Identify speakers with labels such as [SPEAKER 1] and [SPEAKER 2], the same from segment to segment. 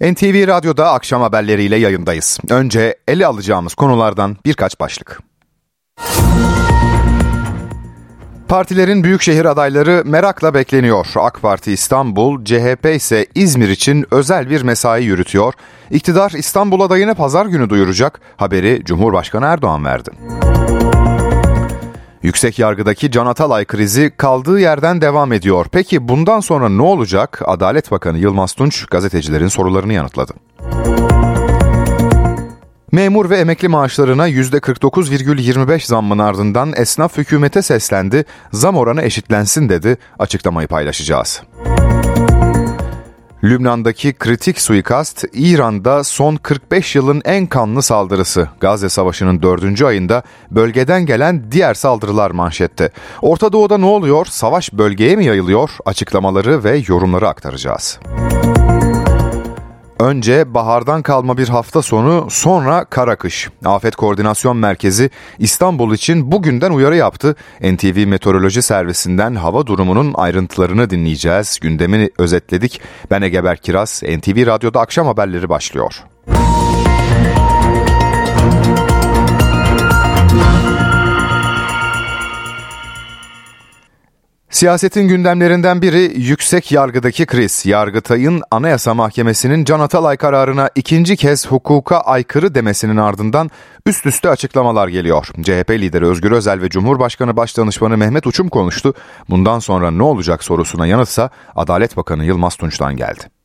[SPEAKER 1] NTV Radyo'da akşam haberleriyle yayındayız. Önce ele alacağımız konulardan birkaç başlık. Partilerin büyükşehir adayları merakla bekleniyor. AK Parti İstanbul, CHP ise İzmir için özel bir mesai yürütüyor. İktidar İstanbul adayını pazar günü duyuracak. Haberi Cumhurbaşkanı Erdoğan verdi. Yüksek yargıdaki Can Atalay krizi kaldığı yerden devam ediyor. Peki bundan sonra ne olacak? Adalet Bakanı Yılmaz Tunç gazetecilerin sorularını yanıtladı. Memur ve emekli maaşlarına %49,25 zammın ardından esnaf hükümete seslendi, zam oranı eşitlensin dedi, açıklamayı paylaşacağız. Lübnan'daki kritik suikast, İran'da son 45 yılın en kanlı saldırısı. Gazze Savaşı'nın 4. ayında bölgeden gelen diğer saldırılar manşette. Orta Doğu'da ne oluyor? Savaş bölgeye mi yayılıyor? Açıklamaları ve yorumları aktaracağız. Önce bahardan kalma bir hafta sonu sonra kara kış. Afet Koordinasyon Merkezi İstanbul için bugünden uyarı yaptı. NTV Meteoroloji Servisinden hava durumunun ayrıntılarını dinleyeceğiz. Gündemini özetledik. Ben Egeber Kiraz, NTV Radyo'da akşam haberleri başlıyor. Siyasetin gündemlerinden biri yüksek yargıdaki kriz. Yargıtay'ın Anayasa Mahkemesi'nin Can Atalay kararına ikinci kez hukuka aykırı demesinin ardından üst üste açıklamalar geliyor. CHP lideri Özgür Özel ve Cumhurbaşkanı Başdanışmanı Mehmet Uçum konuştu. Bundan sonra ne olacak sorusuna yanıtsa Adalet Bakanı Yılmaz Tunç'tan geldi.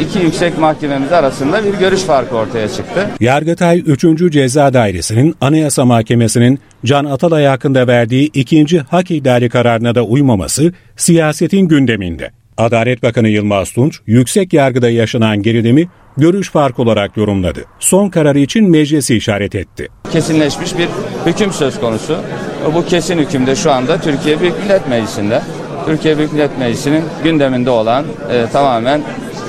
[SPEAKER 2] İki yüksek mahkememiz arasında bir görüş farkı ortaya çıktı.
[SPEAKER 3] Yargıtay 3. Ceza Dairesi'nin Anayasa Mahkemesi'nin Can Atalay hakkında verdiği ikinci hak ihlali kararına da uymaması siyasetin gündeminde. Adalet Bakanı Yılmaz Tunç, yüksek yargıda yaşanan gerilimi görüş farkı olarak yorumladı. Son kararı için meclisi işaret etti.
[SPEAKER 2] Kesinleşmiş bir hüküm söz konusu. Bu kesin hükümde şu anda Türkiye Büyük Millet Meclisi'nde. Türkiye Büyük Millet Meclisi'nin gündeminde olan e, tamamen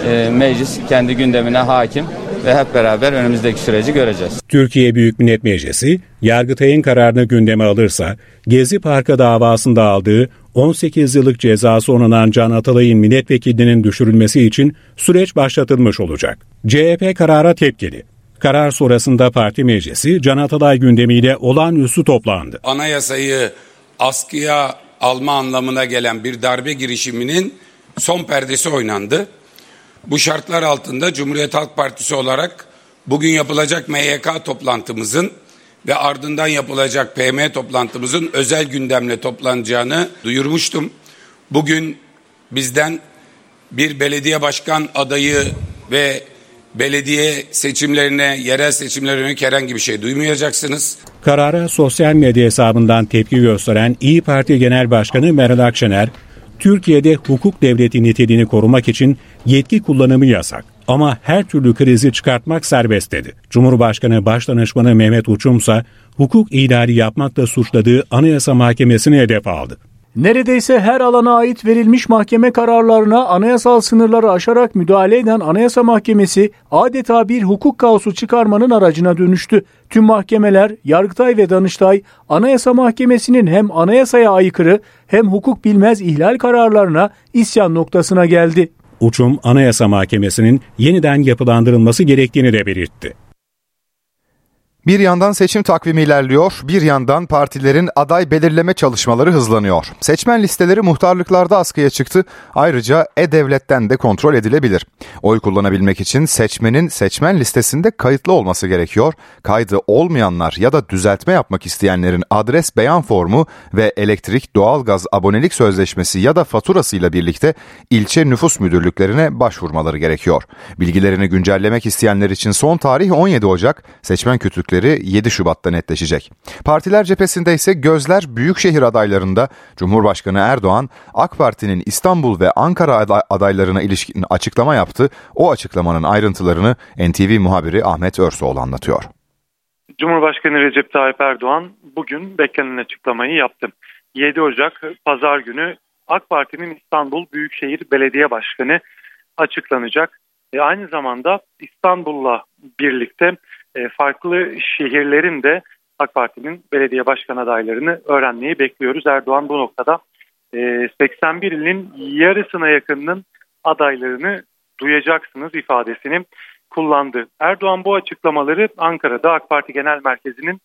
[SPEAKER 2] e, meclis kendi gündemine hakim ve hep beraber önümüzdeki süreci göreceğiz.
[SPEAKER 3] Türkiye Büyük Millet Meclisi, Yargıtay'ın kararını gündeme alırsa, Gezi Parkı davasında aldığı 18 yıllık cezası onanan Can Atalay'ın milletvekilinin düşürülmesi için süreç başlatılmış olacak. CHP karara tepkili. Karar sonrasında parti meclisi Can Atalay gündemiyle olağanüstü toplandı.
[SPEAKER 4] Anayasayı askıya alma anlamına gelen bir darbe girişiminin son perdesi oynandı. Bu şartlar altında Cumhuriyet Halk Partisi olarak bugün yapılacak MYK toplantımızın ve ardından yapılacak PM toplantımızın özel gündemle toplanacağını duyurmuştum. Bugün bizden bir belediye başkan adayı ve belediye seçimlerine, yerel seçimlere yönelik herhangi bir şey duymayacaksınız.
[SPEAKER 3] Karara sosyal medya hesabından tepki gösteren İyi Parti Genel Başkanı Meral Akşener, Türkiye'de hukuk devleti niteliğini korumak için yetki kullanımı yasak. Ama her türlü krizi çıkartmak serbest dedi. Cumhurbaşkanı Başdanışmanı Mehmet Uçumsa hukuk ihlali yapmakla suçladığı Anayasa Mahkemesi'ni hedef aldı.
[SPEAKER 5] Neredeyse her alana ait verilmiş mahkeme kararlarına anayasal sınırları aşarak müdahale eden Anayasa Mahkemesi adeta bir hukuk kaosu çıkarmanın aracına dönüştü. Tüm mahkemeler, Yargıtay ve Danıştay, Anayasa Mahkemesi'nin hem anayasaya aykırı hem hukuk bilmez ihlal kararlarına isyan noktasına geldi.
[SPEAKER 3] Uçum, Anayasa Mahkemesi'nin yeniden yapılandırılması gerektiğini de belirtti.
[SPEAKER 1] Bir yandan seçim takvimi ilerliyor, bir yandan partilerin aday belirleme çalışmaları hızlanıyor. Seçmen listeleri muhtarlıklarda askıya çıktı. Ayrıca e-devletten de kontrol edilebilir. Oy kullanabilmek için seçmenin seçmen listesinde kayıtlı olması gerekiyor. Kaydı olmayanlar ya da düzeltme yapmak isteyenlerin adres beyan formu ve elektrik, doğalgaz abonelik sözleşmesi ya da faturasıyla birlikte ilçe nüfus müdürlüklerine başvurmaları gerekiyor. Bilgilerini güncellemek isteyenler için son tarih 17 Ocak. Seçmen kütükleri adayları 7 Şubat'ta netleşecek. Partiler cephesinde ise gözler büyükşehir adaylarında Cumhurbaşkanı Erdoğan AK Parti'nin İstanbul ve Ankara adaylarına ilişkin açıklama yaptı. O açıklamanın ayrıntılarını NTV muhabiri Ahmet Örsoğlu anlatıyor.
[SPEAKER 6] Cumhurbaşkanı Recep Tayyip Erdoğan bugün beklenen açıklamayı yaptı. 7 Ocak pazar günü AK Parti'nin İstanbul Büyükşehir Belediye Başkanı açıklanacak. E aynı zamanda İstanbul'la birlikte e, farklı şehirlerin de AK Parti'nin belediye başkan adaylarını öğrenmeyi bekliyoruz. Erdoğan bu noktada 81 e, ilin yarısına yakınının adaylarını duyacaksınız ifadesini kullandı. Erdoğan bu açıklamaları Ankara'da AK Parti Genel Merkezi'nin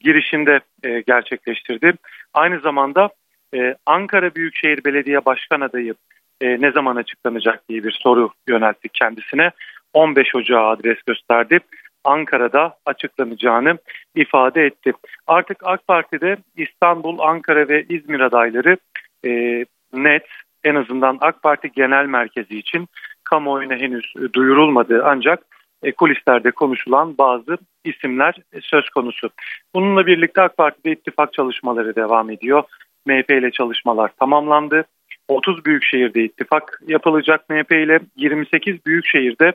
[SPEAKER 6] girişinde e, gerçekleştirdi. Aynı zamanda e, Ankara Büyükşehir Belediye Başkan adayı ne zaman açıklanacak diye bir soru yönelttik kendisine. 15 Ocağı adres gösterdi. Ankara'da açıklanacağını ifade etti. Artık AK Parti'de İstanbul, Ankara ve İzmir adayları e, net en azından AK Parti genel merkezi için kamuoyuna henüz duyurulmadı ancak e, kulislerde konuşulan bazı isimler söz konusu. Bununla birlikte AK Parti'de ittifak çalışmaları devam ediyor. MHP ile çalışmalar tamamlandı. 30 büyük şehirde ittifak yapılacak MHP ile 28 büyük şehirde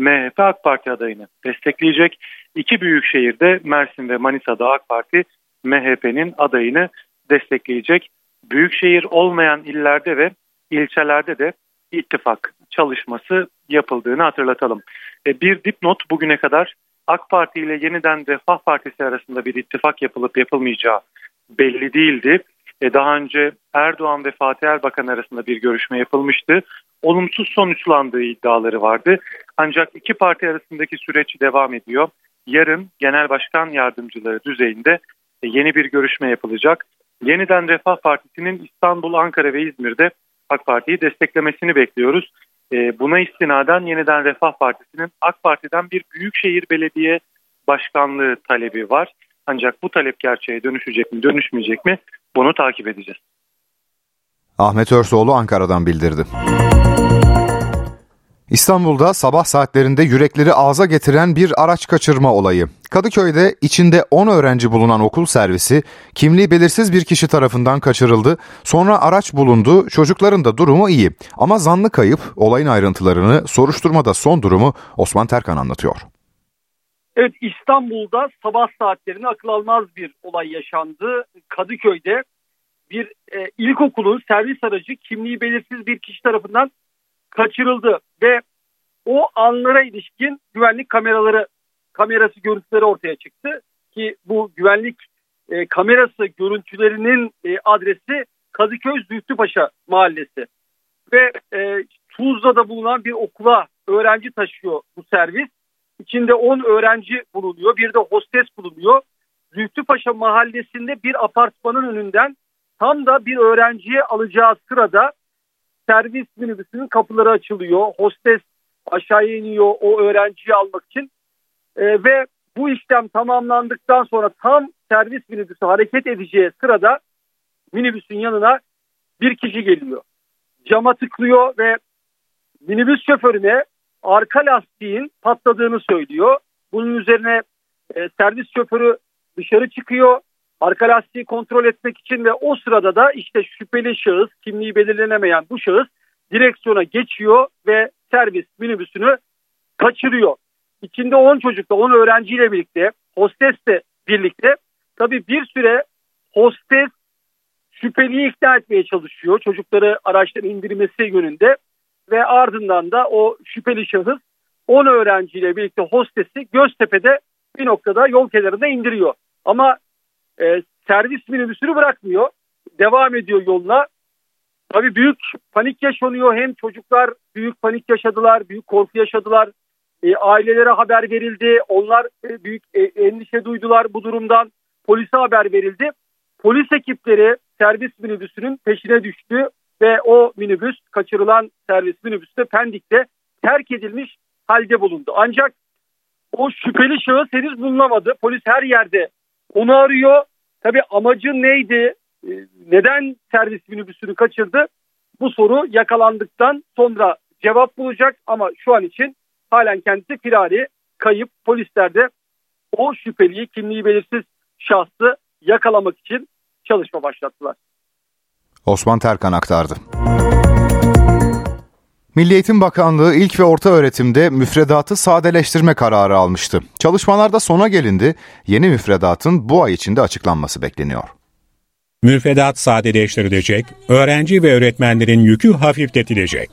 [SPEAKER 6] MHP AK Parti adayını destekleyecek. İki büyük şehirde Mersin ve Manisa'da AK Parti MHP'nin adayını destekleyecek. Büyükşehir olmayan illerde ve ilçelerde de ittifak çalışması yapıldığını hatırlatalım. E, bir dipnot bugüne kadar AK Parti ile yeniden Refah Partisi arasında bir ittifak yapılıp yapılmayacağı belli değildi. E, daha önce Erdoğan ve Fatih Erbakan arasında bir görüşme yapılmıştı. Olumsuz sonuçlandığı iddiaları vardı. Ancak iki parti arasındaki süreç devam ediyor. Yarın Genel Başkan Yardımcıları düzeyinde e, yeni bir görüşme yapılacak. Yeniden Refah Partisi'nin İstanbul, Ankara ve İzmir'de AK Parti'yi desteklemesini bekliyoruz. E, buna istinaden Yeniden Refah Partisi'nin AK Parti'den bir büyükşehir belediye başkanlığı talebi var. Ancak bu talep gerçeğe dönüşecek mi dönüşmeyecek mi bunu takip edeceğiz.
[SPEAKER 1] Ahmet Örsoğlu Ankara'dan bildirdi. İstanbul'da sabah saatlerinde yürekleri ağza getiren bir araç kaçırma olayı. Kadıköy'de içinde 10 öğrenci bulunan okul servisi kimliği belirsiz bir kişi tarafından kaçırıldı. Sonra araç bulundu. Çocukların da durumu iyi. Ama zanlı kayıp olayın ayrıntılarını soruşturmada son durumu Osman Terkan anlatıyor.
[SPEAKER 7] Evet İstanbul'da sabah saatlerinde akıl almaz bir olay yaşandı. Kadıköy'de bir e, ilkokulun servis aracı kimliği belirsiz bir kişi tarafından kaçırıldı ve o anlara ilişkin güvenlik kameraları kamerası görüntüleri ortaya çıktı ki bu güvenlik e, kamerası görüntülerinin e, adresi Kadıköy Zühtüpaşa mahallesi ve e, Tuzla'da bulunan bir okula öğrenci taşıyor bu servis. İçinde 10 öğrenci bulunuyor. Bir de hostes bulunuyor. Zühtüpaşa mahallesinde bir apartmanın önünden tam da bir öğrenciye alacağı sırada servis minibüsünün kapıları açılıyor. Hostes aşağıya iniyor o öğrenciyi almak için. E, ve bu işlem tamamlandıktan sonra tam servis minibüsü hareket edeceği sırada minibüsün yanına bir kişi geliyor. Cama tıklıyor ve minibüs şoförüne arka lastiğin patladığını söylüyor. Bunun üzerine e, servis şoförü dışarı çıkıyor. Arka lastiği kontrol etmek için ve o sırada da işte şüpheli şahıs, kimliği belirlenemeyen bu şahıs direksiyona geçiyor ve servis minibüsünü kaçırıyor. İçinde 10 çocukla 10 öğrenciyle birlikte hostesle birlikte tabii bir süre hostes şüpheliyi ikna etmeye çalışıyor. Çocukları araçtan indirmesi yönünde ve ardından da o şüpheli şahıs 10 öğrenciyle birlikte hostesi Göztepe'de bir noktada yol kenarında indiriyor. Ama e, servis minibüsünü bırakmıyor. Devam ediyor yoluna. Tabii büyük panik yaşanıyor. Hem çocuklar büyük panik yaşadılar, büyük korku yaşadılar. E, ailelere haber verildi. Onlar e, büyük e, endişe duydular bu durumdan. Polise haber verildi. Polis ekipleri servis minibüsünün peşine düştü ve o minibüs kaçırılan servis minibüsü de Pendik'te terk edilmiş halde bulundu. Ancak o şüpheli şahıs henüz bulunamadı. Polis her yerde onu arıyor. Tabii amacı neydi? E, neden servis minibüsünü kaçırdı? Bu soru yakalandıktan sonra cevap bulacak ama şu an için halen kendisi firari, kayıp. Polisler de o şüpheliyi, kimliği belirsiz şahsı yakalamak için çalışma başlattılar.
[SPEAKER 1] Osman Terkan aktardı. Milli Eğitim Bakanlığı ilk ve orta öğretimde müfredatı sadeleştirme kararı almıştı. Çalışmalarda sona gelindi. Yeni müfredatın bu ay içinde açıklanması bekleniyor.
[SPEAKER 8] Müfredat sadeleştirilecek, öğrenci ve öğretmenlerin yükü hafifletilecek.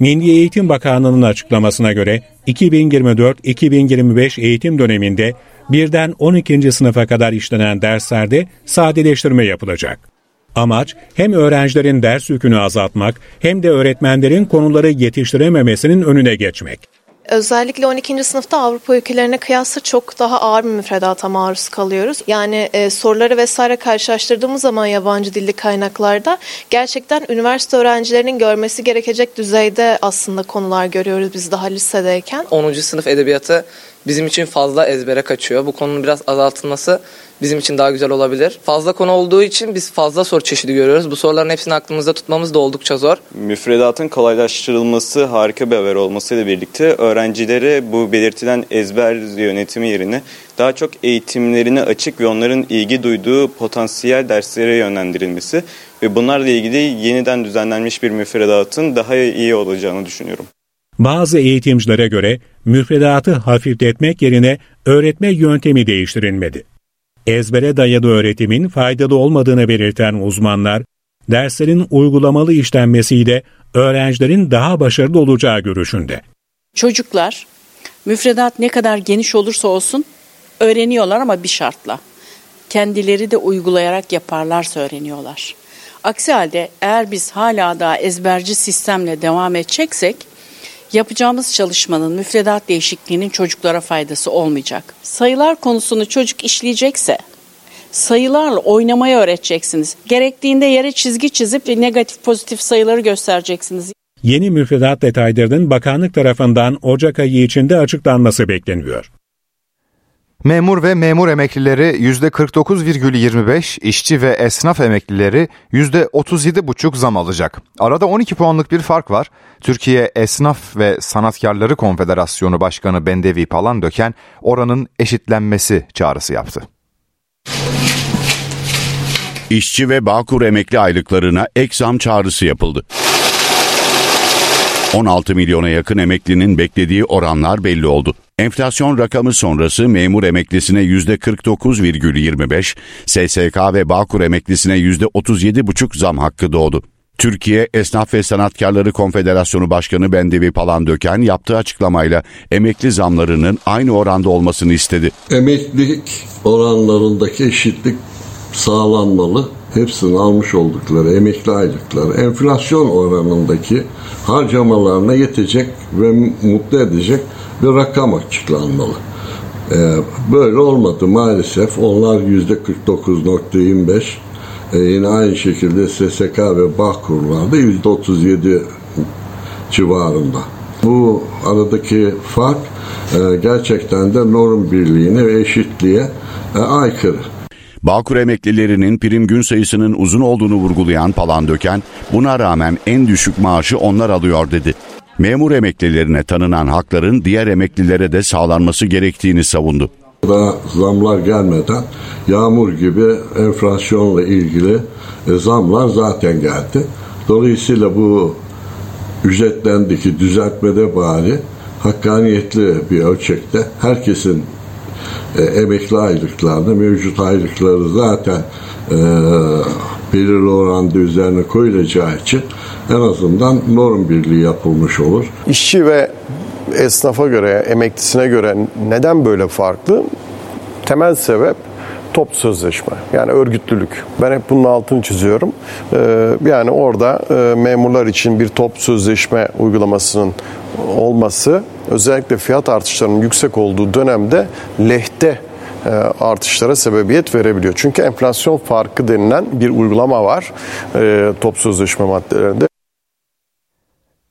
[SPEAKER 8] Milli Eğitim Bakanlığı'nın açıklamasına göre 2024-2025 eğitim döneminde birden 12. sınıfa kadar işlenen derslerde sadeleştirme yapılacak.
[SPEAKER 3] Amaç hem öğrencilerin ders yükünü azaltmak hem de öğretmenlerin konuları yetiştirememesinin önüne geçmek.
[SPEAKER 9] Özellikle 12. sınıfta Avrupa ülkelerine kıyasla çok daha ağır bir müfredata maruz kalıyoruz. Yani e, soruları vesaire karşılaştırdığımız zaman yabancı dilli kaynaklarda gerçekten üniversite öğrencilerinin görmesi gerekecek düzeyde aslında konular görüyoruz biz daha lisedeyken.
[SPEAKER 10] 10. sınıf edebiyatı bizim için fazla ezbere kaçıyor. Bu konunun biraz azaltılması bizim için daha güzel olabilir. Fazla konu olduğu için biz fazla soru çeşidi görüyoruz. Bu soruların hepsini aklımızda tutmamız da oldukça zor.
[SPEAKER 11] Müfredatın kolaylaştırılması harika bir haber olmasıyla birlikte öğrencilere bu belirtilen ezber yönetimi yerine daha çok eğitimlerine açık ve onların ilgi duyduğu potansiyel derslere yönlendirilmesi ve bunlarla ilgili yeniden düzenlenmiş bir müfredatın daha iyi olacağını düşünüyorum.
[SPEAKER 3] Bazı eğitimcilere göre müfredatı hafifletmek yerine öğretme yöntemi değiştirilmedi. Ezbere dayalı öğretimin faydalı olmadığını belirten uzmanlar, derslerin uygulamalı işlenmesiyle öğrencilerin daha başarılı olacağı görüşünde.
[SPEAKER 12] Çocuklar müfredat ne kadar geniş olursa olsun öğreniyorlar ama bir şartla. Kendileri de uygulayarak yaparlarsa öğreniyorlar. Aksi halde eğer biz hala daha ezberci sistemle devam edeceksek yapacağımız çalışmanın müfredat değişikliğinin çocuklara faydası olmayacak. Sayılar konusunu çocuk işleyecekse sayılarla oynamayı öğreteceksiniz. Gerektiğinde yere çizgi çizip negatif pozitif sayıları göstereceksiniz.
[SPEAKER 3] Yeni müfredat detaylarının bakanlık tarafından Ocak ayı içinde açıklanması bekleniyor.
[SPEAKER 1] Memur ve memur emeklileri %49,25, işçi ve esnaf emeklileri %37,5 zam alacak. Arada 12 puanlık bir fark var. Türkiye Esnaf ve Sanatkarları Konfederasyonu Başkanı Bendevi Palandöken oranın eşitlenmesi çağrısı yaptı.
[SPEAKER 13] İşçi ve Bağkur emekli aylıklarına ek zam çağrısı yapıldı. 16 milyona yakın emeklinin beklediği oranlar belli oldu. Enflasyon rakamı sonrası memur emeklisine %49,25, SSK ve Bağkur emeklisine %37,5 zam hakkı doğdu. Türkiye Esnaf ve Sanatkarları Konfederasyonu Başkanı Bendevi Palandöken yaptığı açıklamayla emekli zamlarının aynı oranda olmasını istedi.
[SPEAKER 14] Emeklilik oranlarındaki eşitlik sağlanmalı. Hepsinin almış oldukları emekli aylıkları enflasyon oranındaki harcamalarına yetecek ve mutlu edecek bir rakam açıklanmalı. Ee, böyle olmadı maalesef. Onlar yüzde 49.25 ee, yine aynı şekilde SSK ve Bağkur'larda yüzde 37 civarında. Bu aradaki fark e, gerçekten de norm birliğine ve eşitliğe e, aykırı.
[SPEAKER 13] Bağkur emeklilerinin prim gün sayısının uzun olduğunu vurgulayan Palandöken, buna rağmen en düşük maaşı onlar alıyor dedi. Memur emeklilerine tanınan hakların diğer emeklilere de sağlanması gerektiğini savundu.
[SPEAKER 14] Daha zamlar gelmeden yağmur gibi enflasyonla ilgili e, zamlar zaten geldi. Dolayısıyla bu ücretlendeki düzeltmede bari hakkaniyetli bir ölçekte herkesin e, emekli aylıklarını, mevcut aylıkları zaten e, belirli oranda üzerine koyulacağı için en azından norm birliği yapılmış olur.
[SPEAKER 15] İşçi ve esnafa göre, emeklisine göre neden böyle farklı? Temel sebep top sözleşme yani örgütlülük. Ben hep bunun altını çiziyorum. Ee, yani orada e, memurlar için bir top sözleşme uygulamasının olması özellikle fiyat artışlarının yüksek olduğu dönemde lehte e, artışlara sebebiyet verebiliyor. Çünkü enflasyon farkı denilen bir uygulama var e, top sözleşme maddelerinde.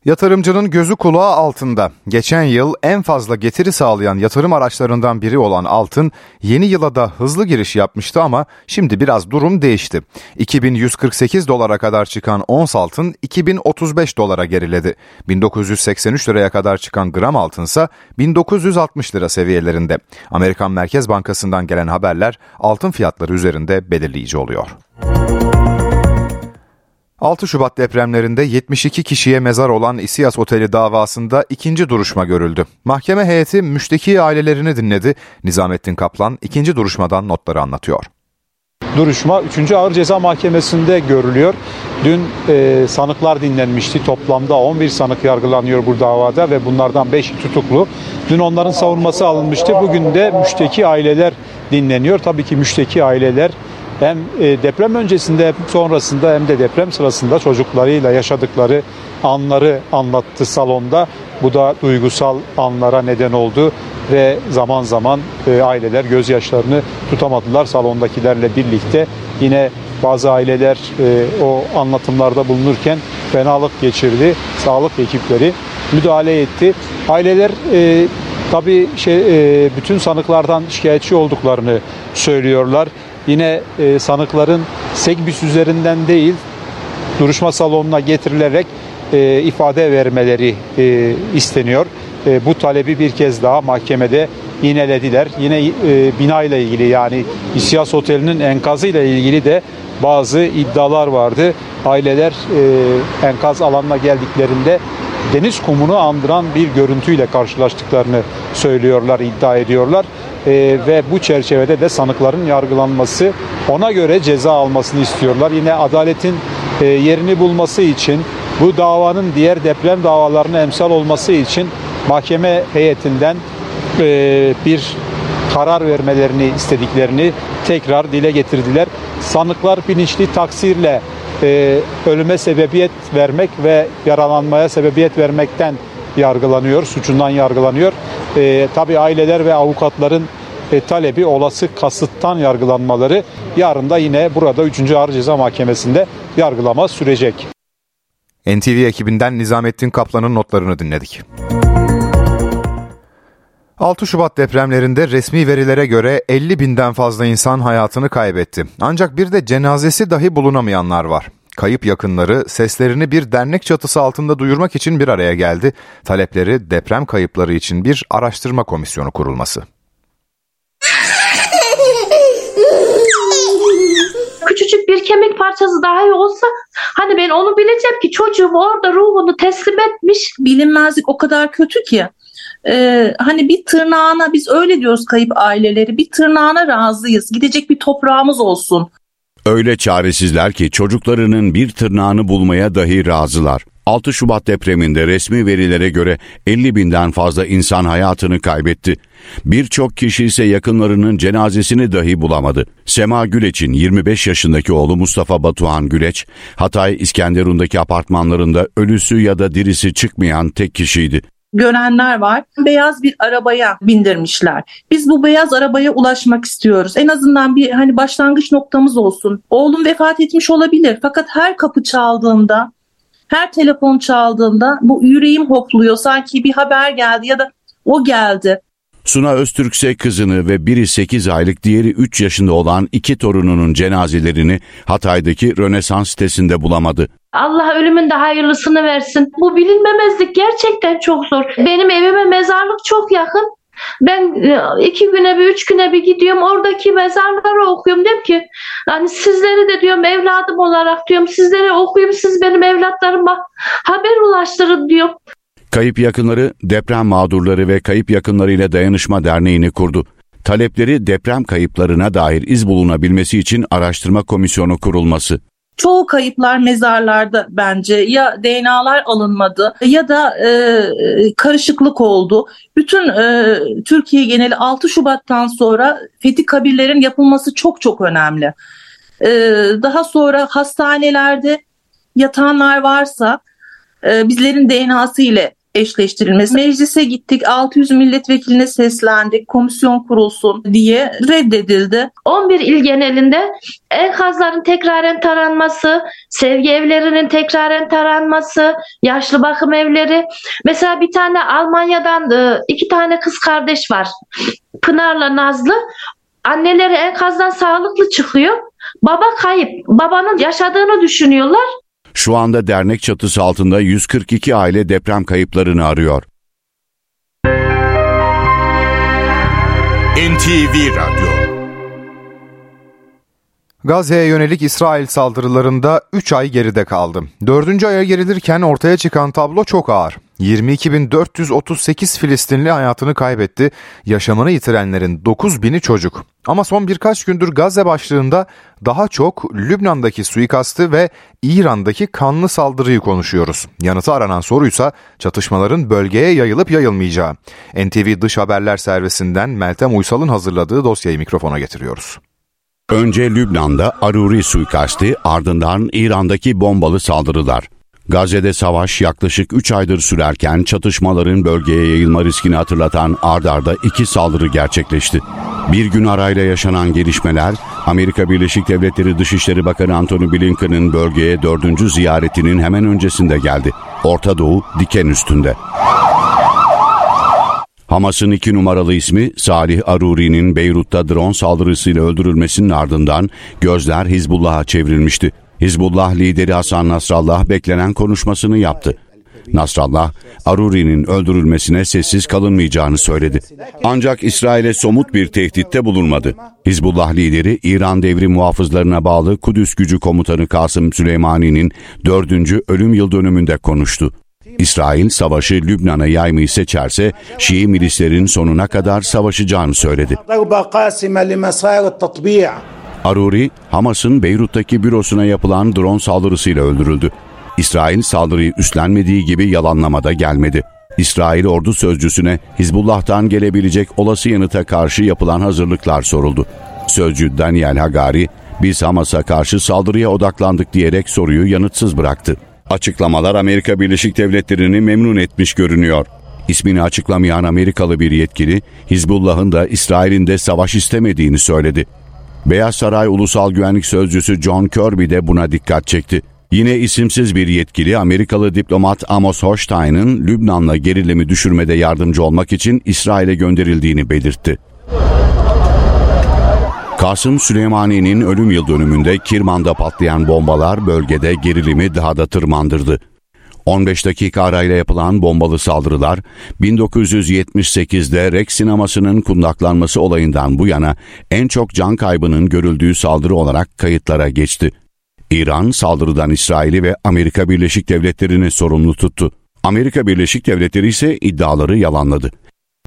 [SPEAKER 1] Yatırımcının gözü kulağı altında. Geçen yıl en fazla getiri sağlayan yatırım araçlarından biri olan altın yeni yıla da hızlı giriş yapmıştı ama şimdi biraz durum değişti. 2148 dolara kadar çıkan ons altın 2035 dolara geriledi. 1983 liraya kadar çıkan gram altınsa 1960 lira seviyelerinde. Amerikan Merkez Bankası'ndan gelen haberler altın fiyatları üzerinde belirleyici oluyor. 6 Şubat depremlerinde 72 kişiye mezar olan İsiyas Oteli davasında ikinci duruşma görüldü. Mahkeme heyeti müşteki ailelerini dinledi. Nizamettin Kaplan ikinci duruşmadan notları anlatıyor.
[SPEAKER 16] Duruşma 3. Ağır Ceza Mahkemesi'nde görülüyor. Dün e, sanıklar dinlenmişti. Toplamda 11 sanık yargılanıyor bu davada ve bunlardan 5 tutuklu. Dün onların savunması alınmıştı. Bugün de müşteki aileler dinleniyor. Tabii ki müşteki aileler hem e, deprem öncesinde hem sonrasında hem de deprem sırasında çocuklarıyla yaşadıkları anları anlattı salonda. Bu da duygusal anlara neden oldu ve zaman zaman e, aileler gözyaşlarını tutamadılar salondakilerle birlikte. Yine bazı aileler e, o anlatımlarda bulunurken fenalık geçirdi. Sağlık ekipleri müdahale etti. Aileler tabii şey, bütün sanıklardan şikayetçi olduklarını söylüyorlar. Yine e, sanıkların Segbis üzerinden değil duruşma salonuna getirilerek e, ifade vermeleri e, isteniyor. E, bu talebi bir kez daha mahkemede yinelediler. Yine e, bina ile ilgili yani İSİAS Oteli'nin enkazı ile ilgili de bazı iddialar vardı. Aileler e, enkaz alanına geldiklerinde deniz kumunu andıran bir görüntüyle karşılaştıklarını söylüyorlar, iddia ediyorlar. E, ve bu çerçevede de sanıkların yargılanması, ona göre ceza almasını istiyorlar. Yine adaletin e, yerini bulması için, bu davanın diğer deprem davalarına emsal olması için mahkeme heyetinden e, bir karar vermelerini istediklerini tekrar dile getirdiler. Sanıklar bilinçli taksirle e, ölüme sebebiyet vermek ve yaralanmaya sebebiyet vermekten yargılanıyor, suçundan yargılanıyor. E, tabii aileler ve avukatların e, talebi olası kasıttan yargılanmaları yarın da yine burada 3. Ağır Ceza Mahkemesi'nde yargılama sürecek.
[SPEAKER 1] NTV ekibinden Nizamettin Kaplan'ın notlarını dinledik. 6 Şubat depremlerinde resmi verilere göre 50 binden fazla insan hayatını kaybetti. Ancak bir de cenazesi dahi bulunamayanlar var. Kayıp yakınları seslerini bir dernek çatısı altında duyurmak için bir araya geldi. Talepleri deprem kayıpları için bir araştırma komisyonu kurulması.
[SPEAKER 12] Küçücük bir kemik parçası dahi olsa hani ben onu bileceğim ki çocuğum orada ruhunu teslim etmiş.
[SPEAKER 5] Bilinmezlik o kadar kötü ki ee, hani bir tırnağına biz öyle diyoruz kayıp aileleri bir tırnağına razıyız gidecek bir toprağımız olsun.
[SPEAKER 13] Öyle çaresizler ki çocuklarının bir tırnağını bulmaya dahi razılar. 6 Şubat depreminde resmi verilere göre 50 binden fazla insan hayatını kaybetti. Birçok kişi ise yakınlarının cenazesini dahi bulamadı. Sema Güleç'in 25 yaşındaki oğlu Mustafa Batuhan Güleç, Hatay İskenderun'daki apartmanlarında ölüsü ya da dirisi çıkmayan tek kişiydi
[SPEAKER 5] görenler var. Beyaz bir arabaya bindirmişler. Biz bu beyaz arabaya ulaşmak istiyoruz. En azından bir hani başlangıç noktamız olsun. Oğlum vefat etmiş olabilir fakat her kapı çaldığında, her telefon çaldığında bu yüreğim hopluyor. Sanki bir haber geldi ya da o geldi.
[SPEAKER 13] Suna Öztürk ise kızını ve biri 8 aylık diğeri 3 yaşında olan iki torununun cenazelerini Hatay'daki Rönesans sitesinde bulamadı.
[SPEAKER 12] Allah ölümün de hayırlısını versin. Bu bilinmemezlik gerçekten çok zor. Benim evime mezarlık çok yakın. Ben e, iki güne bir, üç güne bir gidiyorum. Oradaki mezarları okuyorum. Diyorum ki hani sizleri de diyorum evladım olarak diyorum sizlere okuyayım siz benim evlatlarıma haber ulaştırın diyorum.
[SPEAKER 13] Kayıp yakınları deprem mağdurları ve kayıp yakınlarıyla dayanışma derneğini kurdu. Talepleri deprem kayıplarına dair iz bulunabilmesi için araştırma komisyonu kurulması.
[SPEAKER 5] Çoğu kayıplar mezarlarda bence ya DNA'lar alınmadı ya da e, karışıklık oldu. Bütün e, Türkiye geneli 6 Şubat'tan sonra fethi kabirlerin yapılması çok çok önemli. E, daha sonra hastanelerde yatanlar varsa e, bizlerin DNA'sı ile eşleştirilmesi. Meclise gittik 600 milletvekiline seslendik komisyon kurulsun diye reddedildi.
[SPEAKER 12] 11 il genelinde enkazların tekraren taranması, sevgi evlerinin tekraren taranması, yaşlı bakım evleri. Mesela bir tane Almanya'dan e, iki tane kız kardeş var. Pınar'la Nazlı. Anneleri enkazdan sağlıklı çıkıyor. Baba kayıp. Babanın yaşadığını düşünüyorlar.
[SPEAKER 13] Şu anda dernek çatısı altında 142 aile deprem kayıplarını arıyor.
[SPEAKER 1] NTV Radyo Gazze'ye yönelik İsrail saldırılarında 3 ay geride kaldı. 4. aya gerilirken ortaya çıkan tablo çok ağır. 22.438 Filistinli hayatını kaybetti. Yaşamını yitirenlerin 9.000'i çocuk. Ama son birkaç gündür Gazze başlığında daha çok Lübnan'daki suikastı ve İran'daki kanlı saldırıyı konuşuyoruz. Yanıtı aranan soruysa çatışmaların bölgeye yayılıp yayılmayacağı. NTV Dış Haberler Servisinden Meltem Uysal'ın hazırladığı dosyayı mikrofona getiriyoruz.
[SPEAKER 13] Önce Lübnan'da Aruri suikasti ardından İran'daki bombalı saldırılar. Gazze'de savaş yaklaşık 3 aydır sürerken çatışmaların bölgeye yayılma riskini hatırlatan ard arda iki saldırı gerçekleşti. Bir gün arayla yaşanan gelişmeler, Amerika Birleşik Devletleri Dışişleri Bakanı Antony Blinken'ın bölgeye dördüncü ziyaretinin hemen öncesinde geldi. Orta Doğu diken üstünde. Hamas'ın iki numaralı ismi Salih Aruri'nin Beyrut'ta drone saldırısıyla öldürülmesinin ardından gözler Hizbullah'a çevrilmişti. Hizbullah lideri Hasan Nasrallah beklenen konuşmasını yaptı. Nasrallah, Aruri'nin öldürülmesine sessiz kalınmayacağını söyledi. Ancak İsrail'e somut bir tehditte bulunmadı. Hizbullah lideri İran devrim muhafızlarına bağlı Kudüs gücü komutanı Kasım Süleymani'nin dördüncü ölüm yıl dönümünde konuştu. İsrail savaşı Lübnan'a yaymayı seçerse Şii milislerin sonuna kadar savaşacağını söyledi. Aruri, Hamas'ın Beyrut'taki bürosuna yapılan drone saldırısıyla öldürüldü. İsrail saldırıyı üstlenmediği gibi yalanlamada gelmedi. İsrail ordu sözcüsüne Hizbullah'tan gelebilecek olası yanıta karşı yapılan hazırlıklar soruldu. Sözcü Daniel Hagari, biz Hamas'a karşı saldırıya odaklandık diyerek soruyu yanıtsız bıraktı. Açıklamalar Amerika Birleşik Devletleri'ni memnun etmiş görünüyor. İsmini açıklamayan Amerikalı bir yetkili, Hizbullah'ın da İsrail'in de savaş istemediğini söyledi. Beyaz Saray Ulusal Güvenlik Sözcüsü John Kirby de buna dikkat çekti. Yine isimsiz bir yetkili Amerikalı diplomat Amos Hochstein'ın Lübnan'la gerilimi düşürmede yardımcı olmak için İsrail'e gönderildiğini belirtti. Kasım Süleymani'nin ölüm yıl dönümünde Kirman'da patlayan bombalar bölgede gerilimi daha da tırmandırdı. 15 dakika arayla yapılan bombalı saldırılar 1978'de Rex sinemasının kundaklanması olayından bu yana en çok can kaybının görüldüğü saldırı olarak kayıtlara geçti. İran saldırıdan İsrail'i ve Amerika Birleşik Devletleri'ni sorumlu tuttu. Amerika Birleşik Devletleri ise iddiaları yalanladı.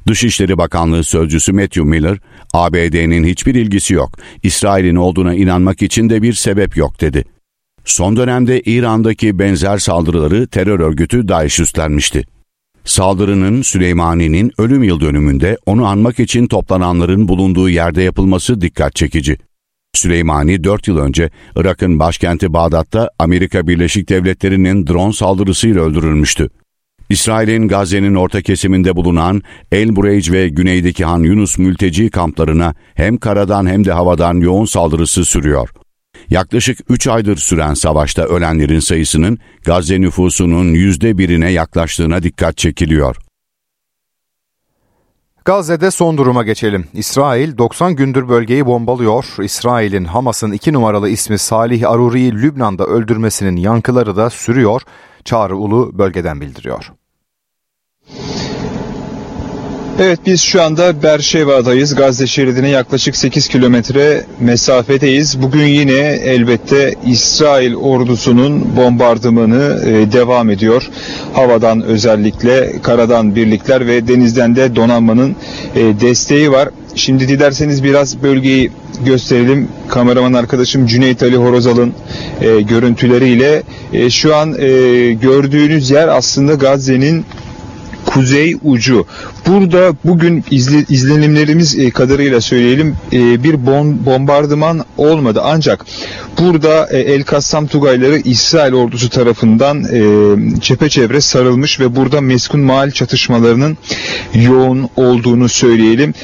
[SPEAKER 13] Dışişleri Bakanlığı Sözcüsü Matthew Miller, ABD'nin hiçbir ilgisi yok, İsrail'in olduğuna inanmak için de bir sebep yok dedi. Son dönemde İran'daki benzer saldırıları terör örgütü DAEŞ üstlenmişti. Saldırının Süleymani'nin ölüm yıl dönümünde onu anmak için toplananların bulunduğu yerde yapılması dikkat çekici. Süleymani 4 yıl önce Irak'ın başkenti Bağdat'ta Amerika Birleşik Devletleri'nin drone saldırısıyla öldürülmüştü. İsrail'in Gazze'nin orta kesiminde bulunan El Bureyc ve güneydeki Han Yunus mülteci kamplarına hem karadan hem de havadan yoğun saldırısı sürüyor. Yaklaşık 3 aydır süren savaşta ölenlerin sayısının Gazze nüfusunun yüzde birine yaklaştığına dikkat çekiliyor.
[SPEAKER 1] Gazze'de son duruma geçelim. İsrail 90 gündür bölgeyi bombalıyor. İsrail'in Hamas'ın iki numaralı ismi Salih Aruri'yi Lübnan'da öldürmesinin yankıları da sürüyor. Çağrı Ulu bölgeden bildiriyor.
[SPEAKER 17] Evet biz şu anda Berşeva'dayız. Gazze şeridine yaklaşık 8 kilometre mesafedeyiz. Bugün yine elbette İsrail ordusunun bombardımanı e, devam ediyor. Havadan özellikle, karadan birlikler ve denizden de donanmanın e, desteği var. Şimdi dilerseniz biraz bölgeyi gösterelim. Kameraman arkadaşım Cüneyt Ali Horozal'ın e, görüntüleriyle. E, şu an e, gördüğünüz yer aslında Gazze'nin kuzey ucu. Burada bugün izle, izlenimlerimiz e, kadarıyla söyleyelim e, bir bon, bombardıman olmadı. Ancak burada e, El Kassam Tugayları İsrail ordusu tarafından çepeçevre sarılmış ve burada meskun mahal çatışmalarının yoğun olduğunu söyleyelim.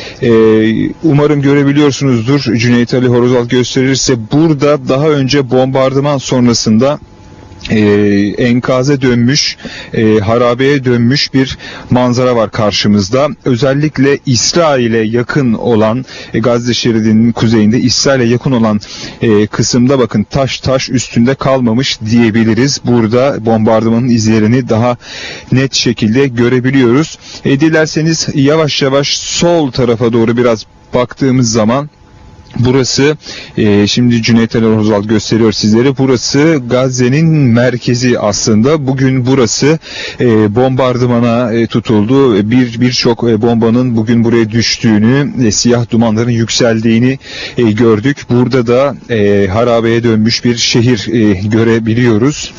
[SPEAKER 17] Umarım görebiliyorsunuzdur. Cüneyt Ali Horozal gösterirse burada daha önce bombardıman sonrasında e, enkaze dönmüş, e, harabeye dönmüş bir manzara var karşımızda. Özellikle İsrail'e yakın olan e, Gazze şeridinin kuzeyinde İsrail'e yakın olan e, kısımda bakın taş taş üstünde kalmamış diyebiliriz. Burada bombardımanın izlerini daha net şekilde görebiliyoruz. E, dilerseniz yavaş yavaş sol tarafa doğru biraz baktığımız zaman Burası e, şimdi Cüneyt Ali Rozal gösteriyor sizlere. Burası Gazze'nin merkezi aslında. Bugün burası e, bombardımana e, tutuldu. Bir birçok e, bombanın bugün buraya düştüğünü, e, siyah dumanların yükseldiğini e, gördük. Burada da e, harabeye dönmüş bir şehir e, görebiliyoruz.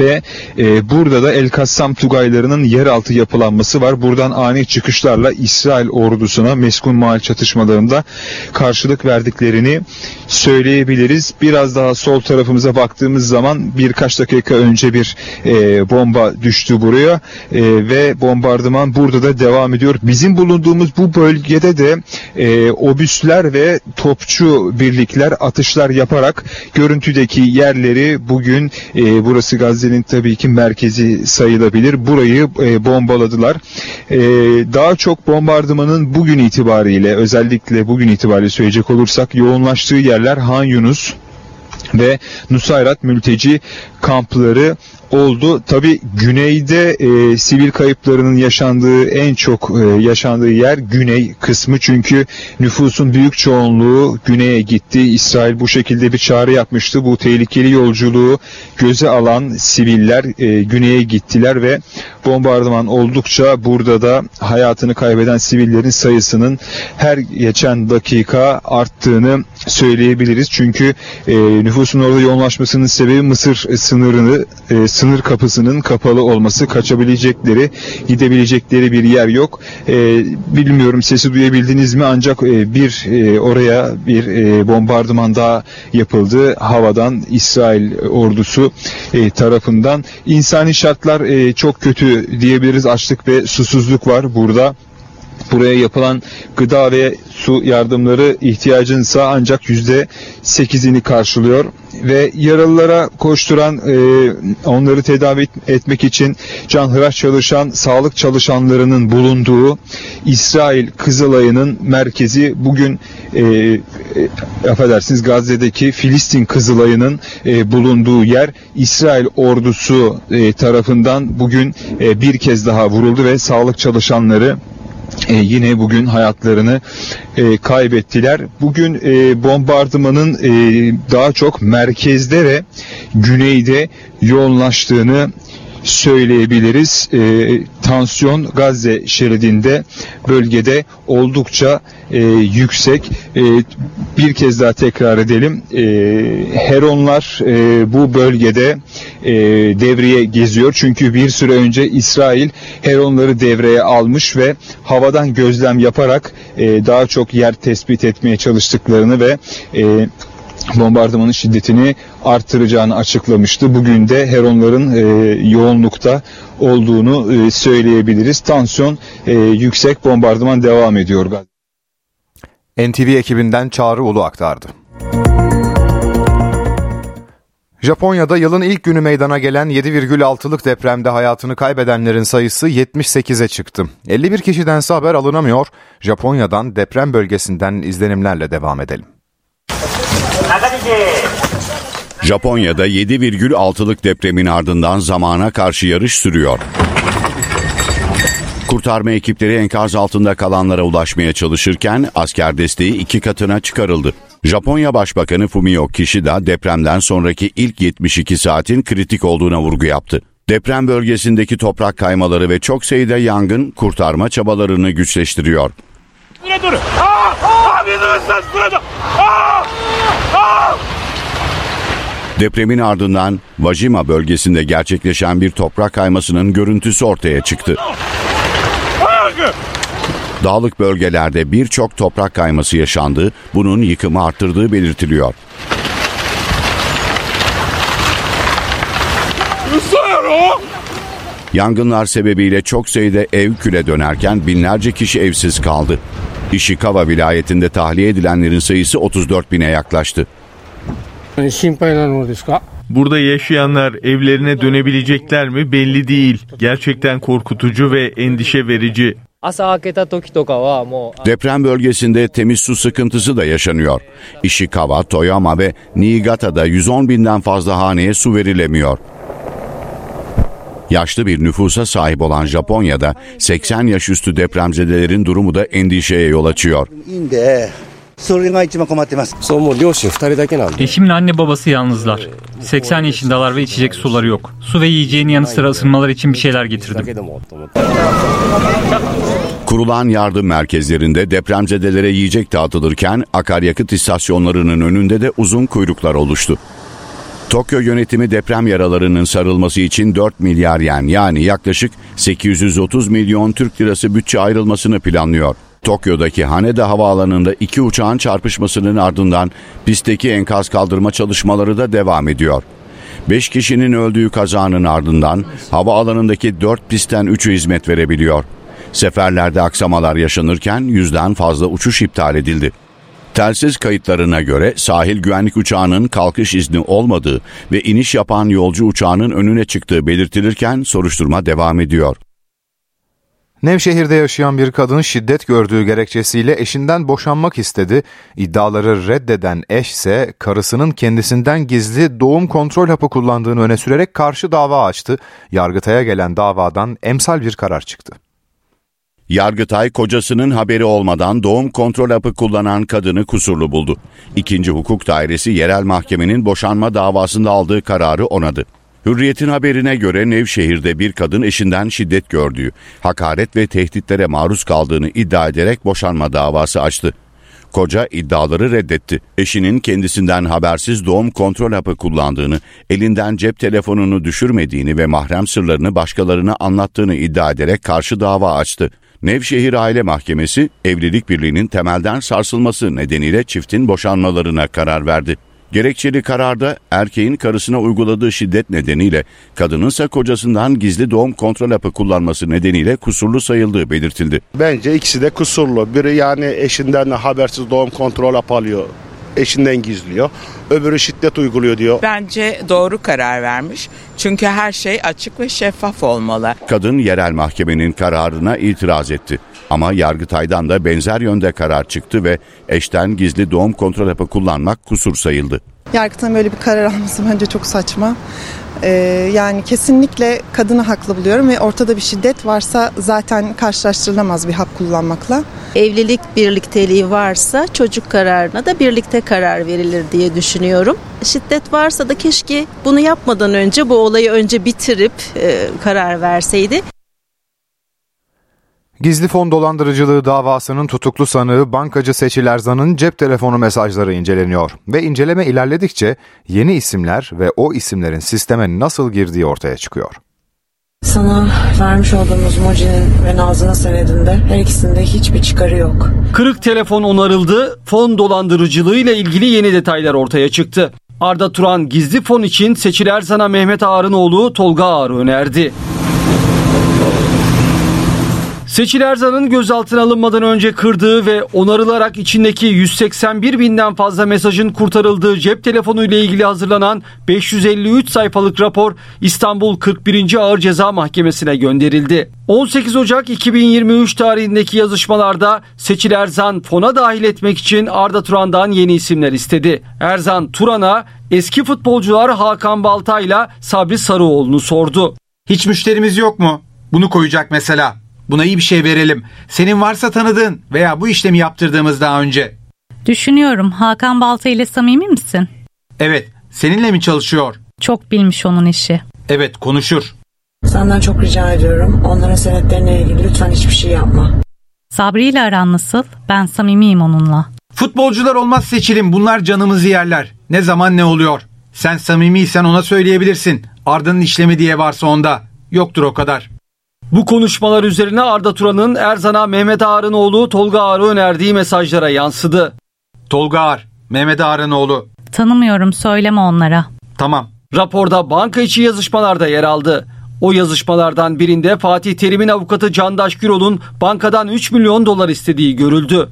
[SPEAKER 17] Ve e, burada da El Kassam Tugaylarının yeraltı yapılanması var. Buradan ani çıkışlarla İsrail ordusuna meskun mahal çatışmalarında karşılık verdiklerini söyleyebiliriz. Biraz daha sol tarafımıza baktığımız zaman birkaç dakika önce bir e, bomba düştü buraya e, ve bombardıman burada da devam ediyor. Bizim bulunduğumuz bu bölgede de e, obüsler ve topçu birlikler atışlar yaparak görüntüdeki yerleri bugün e, burası Gazze'nin tabii ki merkezi sayılabilir. Burayı e, bombaladılar. E, daha çok bombardımanın bugün itibariyle özellikle bugün itibariyle söyleyecek olursak yoğunlaştığı yerler Han Yunus ve Nusayrat mülteci kampları oldu. Tabi güneyde e, sivil kayıplarının yaşandığı en çok e, yaşandığı yer güney kısmı çünkü nüfusun büyük çoğunluğu güneye gitti. İsrail bu şekilde bir çağrı yapmıştı. Bu tehlikeli yolculuğu göze alan siviller e, güneye gittiler ve bombardıman oldukça burada da hayatını kaybeden sivillerin sayısının her geçen dakika arttığını söyleyebiliriz. Çünkü e, nüfusun orada yoğunlaşmasının sebebi Mısır sınırını e, sınır kapısının kapalı olması, kaçabilecekleri, gidebilecekleri bir yer yok. E, bilmiyorum sesi duyabildiniz mi ancak e, bir e, oraya bir e, bombardıman daha yapıldı havadan İsrail ordusu e, tarafından. İnsani şartlar e, çok kötü diyebiliriz. Açlık ve susuzluk var burada buraya yapılan gıda ve su yardımları ihtiyacınsa ancak yüzde sekizini karşılıyor. Ve yaralılara koşturan e, onları tedavi etmek için canhıraş çalışan sağlık çalışanlarının bulunduğu İsrail Kızılay'ının merkezi bugün e, e, affedersiniz Gazze'deki Filistin Kızılay'ının e, bulunduğu yer İsrail ordusu e, tarafından bugün e, bir kez daha vuruldu ve sağlık çalışanları e, yine bugün hayatlarını e, kaybettiler. Bugün e, bombardımanın e, daha çok merkezde ve güneyde yoğunlaştığını söyleyebiliriz. E, tansiyon Gazze şeridinde bölgede oldukça e, yüksek. E, bir kez daha tekrar edelim. E, Heronlar e, bu bölgede e, devreye geziyor. Çünkü bir süre önce İsrail Heronları devreye almış ve havadan gözlem yaparak e, daha çok yer tespit etmeye çalıştıklarını ve e, bombardımanın şiddetini arttıracağını açıklamıştı. Bugün de Heronların e, yoğunlukta olduğunu e, söyleyebiliriz. Tansiyon e, yüksek bombardıman devam ediyor.
[SPEAKER 1] NTV ekibinden Çağrı Ulu aktardı. Japonya'da yılın ilk günü meydana gelen 7,6'lık depremde hayatını kaybedenlerin sayısı 78'e çıktı. 51 kişidense haber alınamıyor. Japonya'dan deprem bölgesinden izlenimlerle devam edelim.
[SPEAKER 13] Japonya'da 7,6'lık depremin ardından zamana karşı yarış sürüyor. Kurtarma ekipleri enkaz altında kalanlara ulaşmaya çalışırken asker desteği iki katına çıkarıldı. Japonya Başbakanı Fumio Kishida depremden sonraki ilk 72 saatin kritik olduğuna vurgu yaptı. Deprem bölgesindeki toprak kaymaları ve çok sayıda yangın kurtarma çabalarını güçleştiriyor. Depremin ardından Vajima bölgesinde gerçekleşen bir toprak kaymasının görüntüsü ortaya çıktı. Dağlık bölgelerde birçok toprak kayması yaşandı, bunun yıkımı arttırdığı belirtiliyor. Yangınlar sebebiyle çok sayıda ev küle dönerken binlerce kişi evsiz kaldı. Ishikawa vilayetinde tahliye edilenlerin sayısı 34 bine yaklaştı.
[SPEAKER 18] Burada yaşayanlar evlerine dönebilecekler mi belli değil. Gerçekten korkutucu ve endişe verici.
[SPEAKER 13] Deprem bölgesinde temiz su sıkıntısı da yaşanıyor. Ishikawa, Toyama ve Niigata'da 110 binden fazla haneye su verilemiyor. Yaşlı bir nüfusa sahip olan Japonya'da 80 yaş üstü depremzedelerin durumu da endişeye yol açıyor.
[SPEAKER 19] Eşimle anne babası yalnızlar. 80 yaşındalar ve içecek suları yok. Su ve yiyeceğin yanı sıra ısınmalar için bir şeyler getirdim.
[SPEAKER 13] Kurulan yardım merkezlerinde depremzedelere yiyecek dağıtılırken akaryakıt istasyonlarının önünde de uzun kuyruklar oluştu. Tokyo yönetimi deprem yaralarının sarılması için 4 milyar yen yani yaklaşık 830 milyon Türk lirası bütçe ayrılmasını planlıyor. Tokyo'daki Haneda Havaalanı'nda iki uçağın çarpışmasının ardından pistteki enkaz kaldırma çalışmaları da devam ediyor. 5 kişinin öldüğü kazanın ardından havaalanındaki 4 pistten 3'ü hizmet verebiliyor. Seferlerde aksamalar yaşanırken yüzden fazla uçuş iptal edildi. Telsiz kayıtlarına göre sahil güvenlik uçağının kalkış izni olmadığı ve iniş yapan yolcu uçağının önüne çıktığı belirtilirken soruşturma devam ediyor.
[SPEAKER 1] Nevşehir'de yaşayan bir kadın şiddet gördüğü gerekçesiyle eşinden boşanmak istedi. İddiaları reddeden eş ise karısının kendisinden gizli doğum kontrol hapı kullandığını öne sürerek karşı dava açtı. Yargıtay'a gelen davadan emsal bir karar çıktı.
[SPEAKER 13] Yargıtay kocasının haberi olmadan doğum kontrol hapı kullanan kadını kusurlu buldu. İkinci hukuk dairesi yerel mahkemenin boşanma davasında aldığı kararı onadı. Hürriyet'in haberine göre Nevşehir'de bir kadın eşinden şiddet gördüğü, hakaret ve tehditlere maruz kaldığını iddia ederek boşanma davası açtı. Koca iddiaları reddetti. Eşinin kendisinden habersiz doğum kontrol hapı kullandığını, elinden cep telefonunu düşürmediğini ve mahrem sırlarını başkalarına anlattığını iddia ederek karşı dava açtı. Nevşehir Aile Mahkemesi evlilik birliğinin temelden sarsılması nedeniyle çiftin boşanmalarına karar verdi. Gerekçeli kararda erkeğin karısına uyguladığı şiddet nedeniyle kadınınsa kocasından gizli doğum kontrol hapı kullanması nedeniyle kusurlu sayıldığı belirtildi.
[SPEAKER 20] Bence ikisi de kusurlu. Biri yani eşinden habersiz doğum kontrol hapı alıyor eşinden gizliyor. Öbürü şiddet uyguluyor diyor.
[SPEAKER 21] Bence doğru karar vermiş. Çünkü her şey açık ve şeffaf olmalı.
[SPEAKER 13] Kadın yerel mahkemenin kararına itiraz etti. Ama Yargıtay'dan da benzer yönde karar çıktı ve eşten gizli doğum kontrol hapı kullanmak kusur sayıldı.
[SPEAKER 22] Yargıtay'ın böyle bir karar alması bence çok saçma. Ee, yani kesinlikle kadını haklı buluyorum ve ortada bir şiddet varsa zaten karşılaştırılamaz bir hap kullanmakla.
[SPEAKER 23] Evlilik birlikteliği varsa çocuk kararına da birlikte karar verilir diye düşünüyorum. Şiddet varsa da keşke bunu yapmadan önce bu olayı önce bitirip e, karar verseydi.
[SPEAKER 1] Gizli fon dolandırıcılığı davasının tutuklu sanığı bankacı Seçil Erzan'ın cep telefonu mesajları inceleniyor. Ve inceleme ilerledikçe yeni isimler ve o isimlerin sisteme nasıl girdiği ortaya çıkıyor.
[SPEAKER 24] Sana vermiş olduğumuz Moji'nin ve Nazlı'nın senedinde her ikisinde hiçbir çıkarı yok.
[SPEAKER 25] Kırık telefon onarıldı, fon dolandırıcılığı ile ilgili yeni detaylar ortaya çıktı. Arda Turan gizli fon için Seçil Erzan'a Mehmet Ağar'ın oğlu Tolga Ağar önerdi. Seçil Erzan'ın gözaltına alınmadan önce kırdığı ve onarılarak içindeki 181 binden fazla mesajın kurtarıldığı cep telefonu ile ilgili hazırlanan 553 sayfalık rapor İstanbul 41. Ağır Ceza Mahkemesi'ne gönderildi. 18 Ocak 2023 tarihindeki yazışmalarda Seçil Erzan fona dahil etmek için Arda Turan'dan yeni isimler istedi. Erzan Turan'a eski futbolcular Hakan Baltay ile Sabri Sarıoğlu'nu sordu.
[SPEAKER 26] Hiç müşterimiz yok mu? Bunu koyacak mesela. Buna iyi bir şey verelim. Senin varsa tanıdığın veya bu işlemi yaptırdığımız daha önce.
[SPEAKER 27] Düşünüyorum. Hakan Balta ile samimi misin?
[SPEAKER 26] Evet. Seninle mi çalışıyor?
[SPEAKER 27] Çok bilmiş onun işi.
[SPEAKER 26] Evet konuşur.
[SPEAKER 24] Senden çok rica ediyorum. Onların senetlerine ilgili lütfen hiçbir şey yapma.
[SPEAKER 27] Sabri ile aran nasıl? Ben samimiyim onunla.
[SPEAKER 26] Futbolcular olmaz seçilim. Bunlar canımızı yerler. Ne zaman ne oluyor? Sen samimiysen ona söyleyebilirsin. Arda'nın işlemi diye varsa onda. Yoktur o kadar.
[SPEAKER 25] Bu konuşmalar üzerine Arda Turan'ın Erzan'a Mehmet Ağar'ın oğlu Tolga Ağar'ı önerdiği mesajlara yansıdı.
[SPEAKER 26] Tolga Ağar, Mehmet Ağar'ın oğlu.
[SPEAKER 27] Tanımıyorum söyleme onlara.
[SPEAKER 26] Tamam.
[SPEAKER 25] Raporda banka içi yazışmalarda yer aldı. O yazışmalardan birinde Fatih Terim'in avukatı Candaş Gürol'un bankadan 3 milyon dolar istediği görüldü.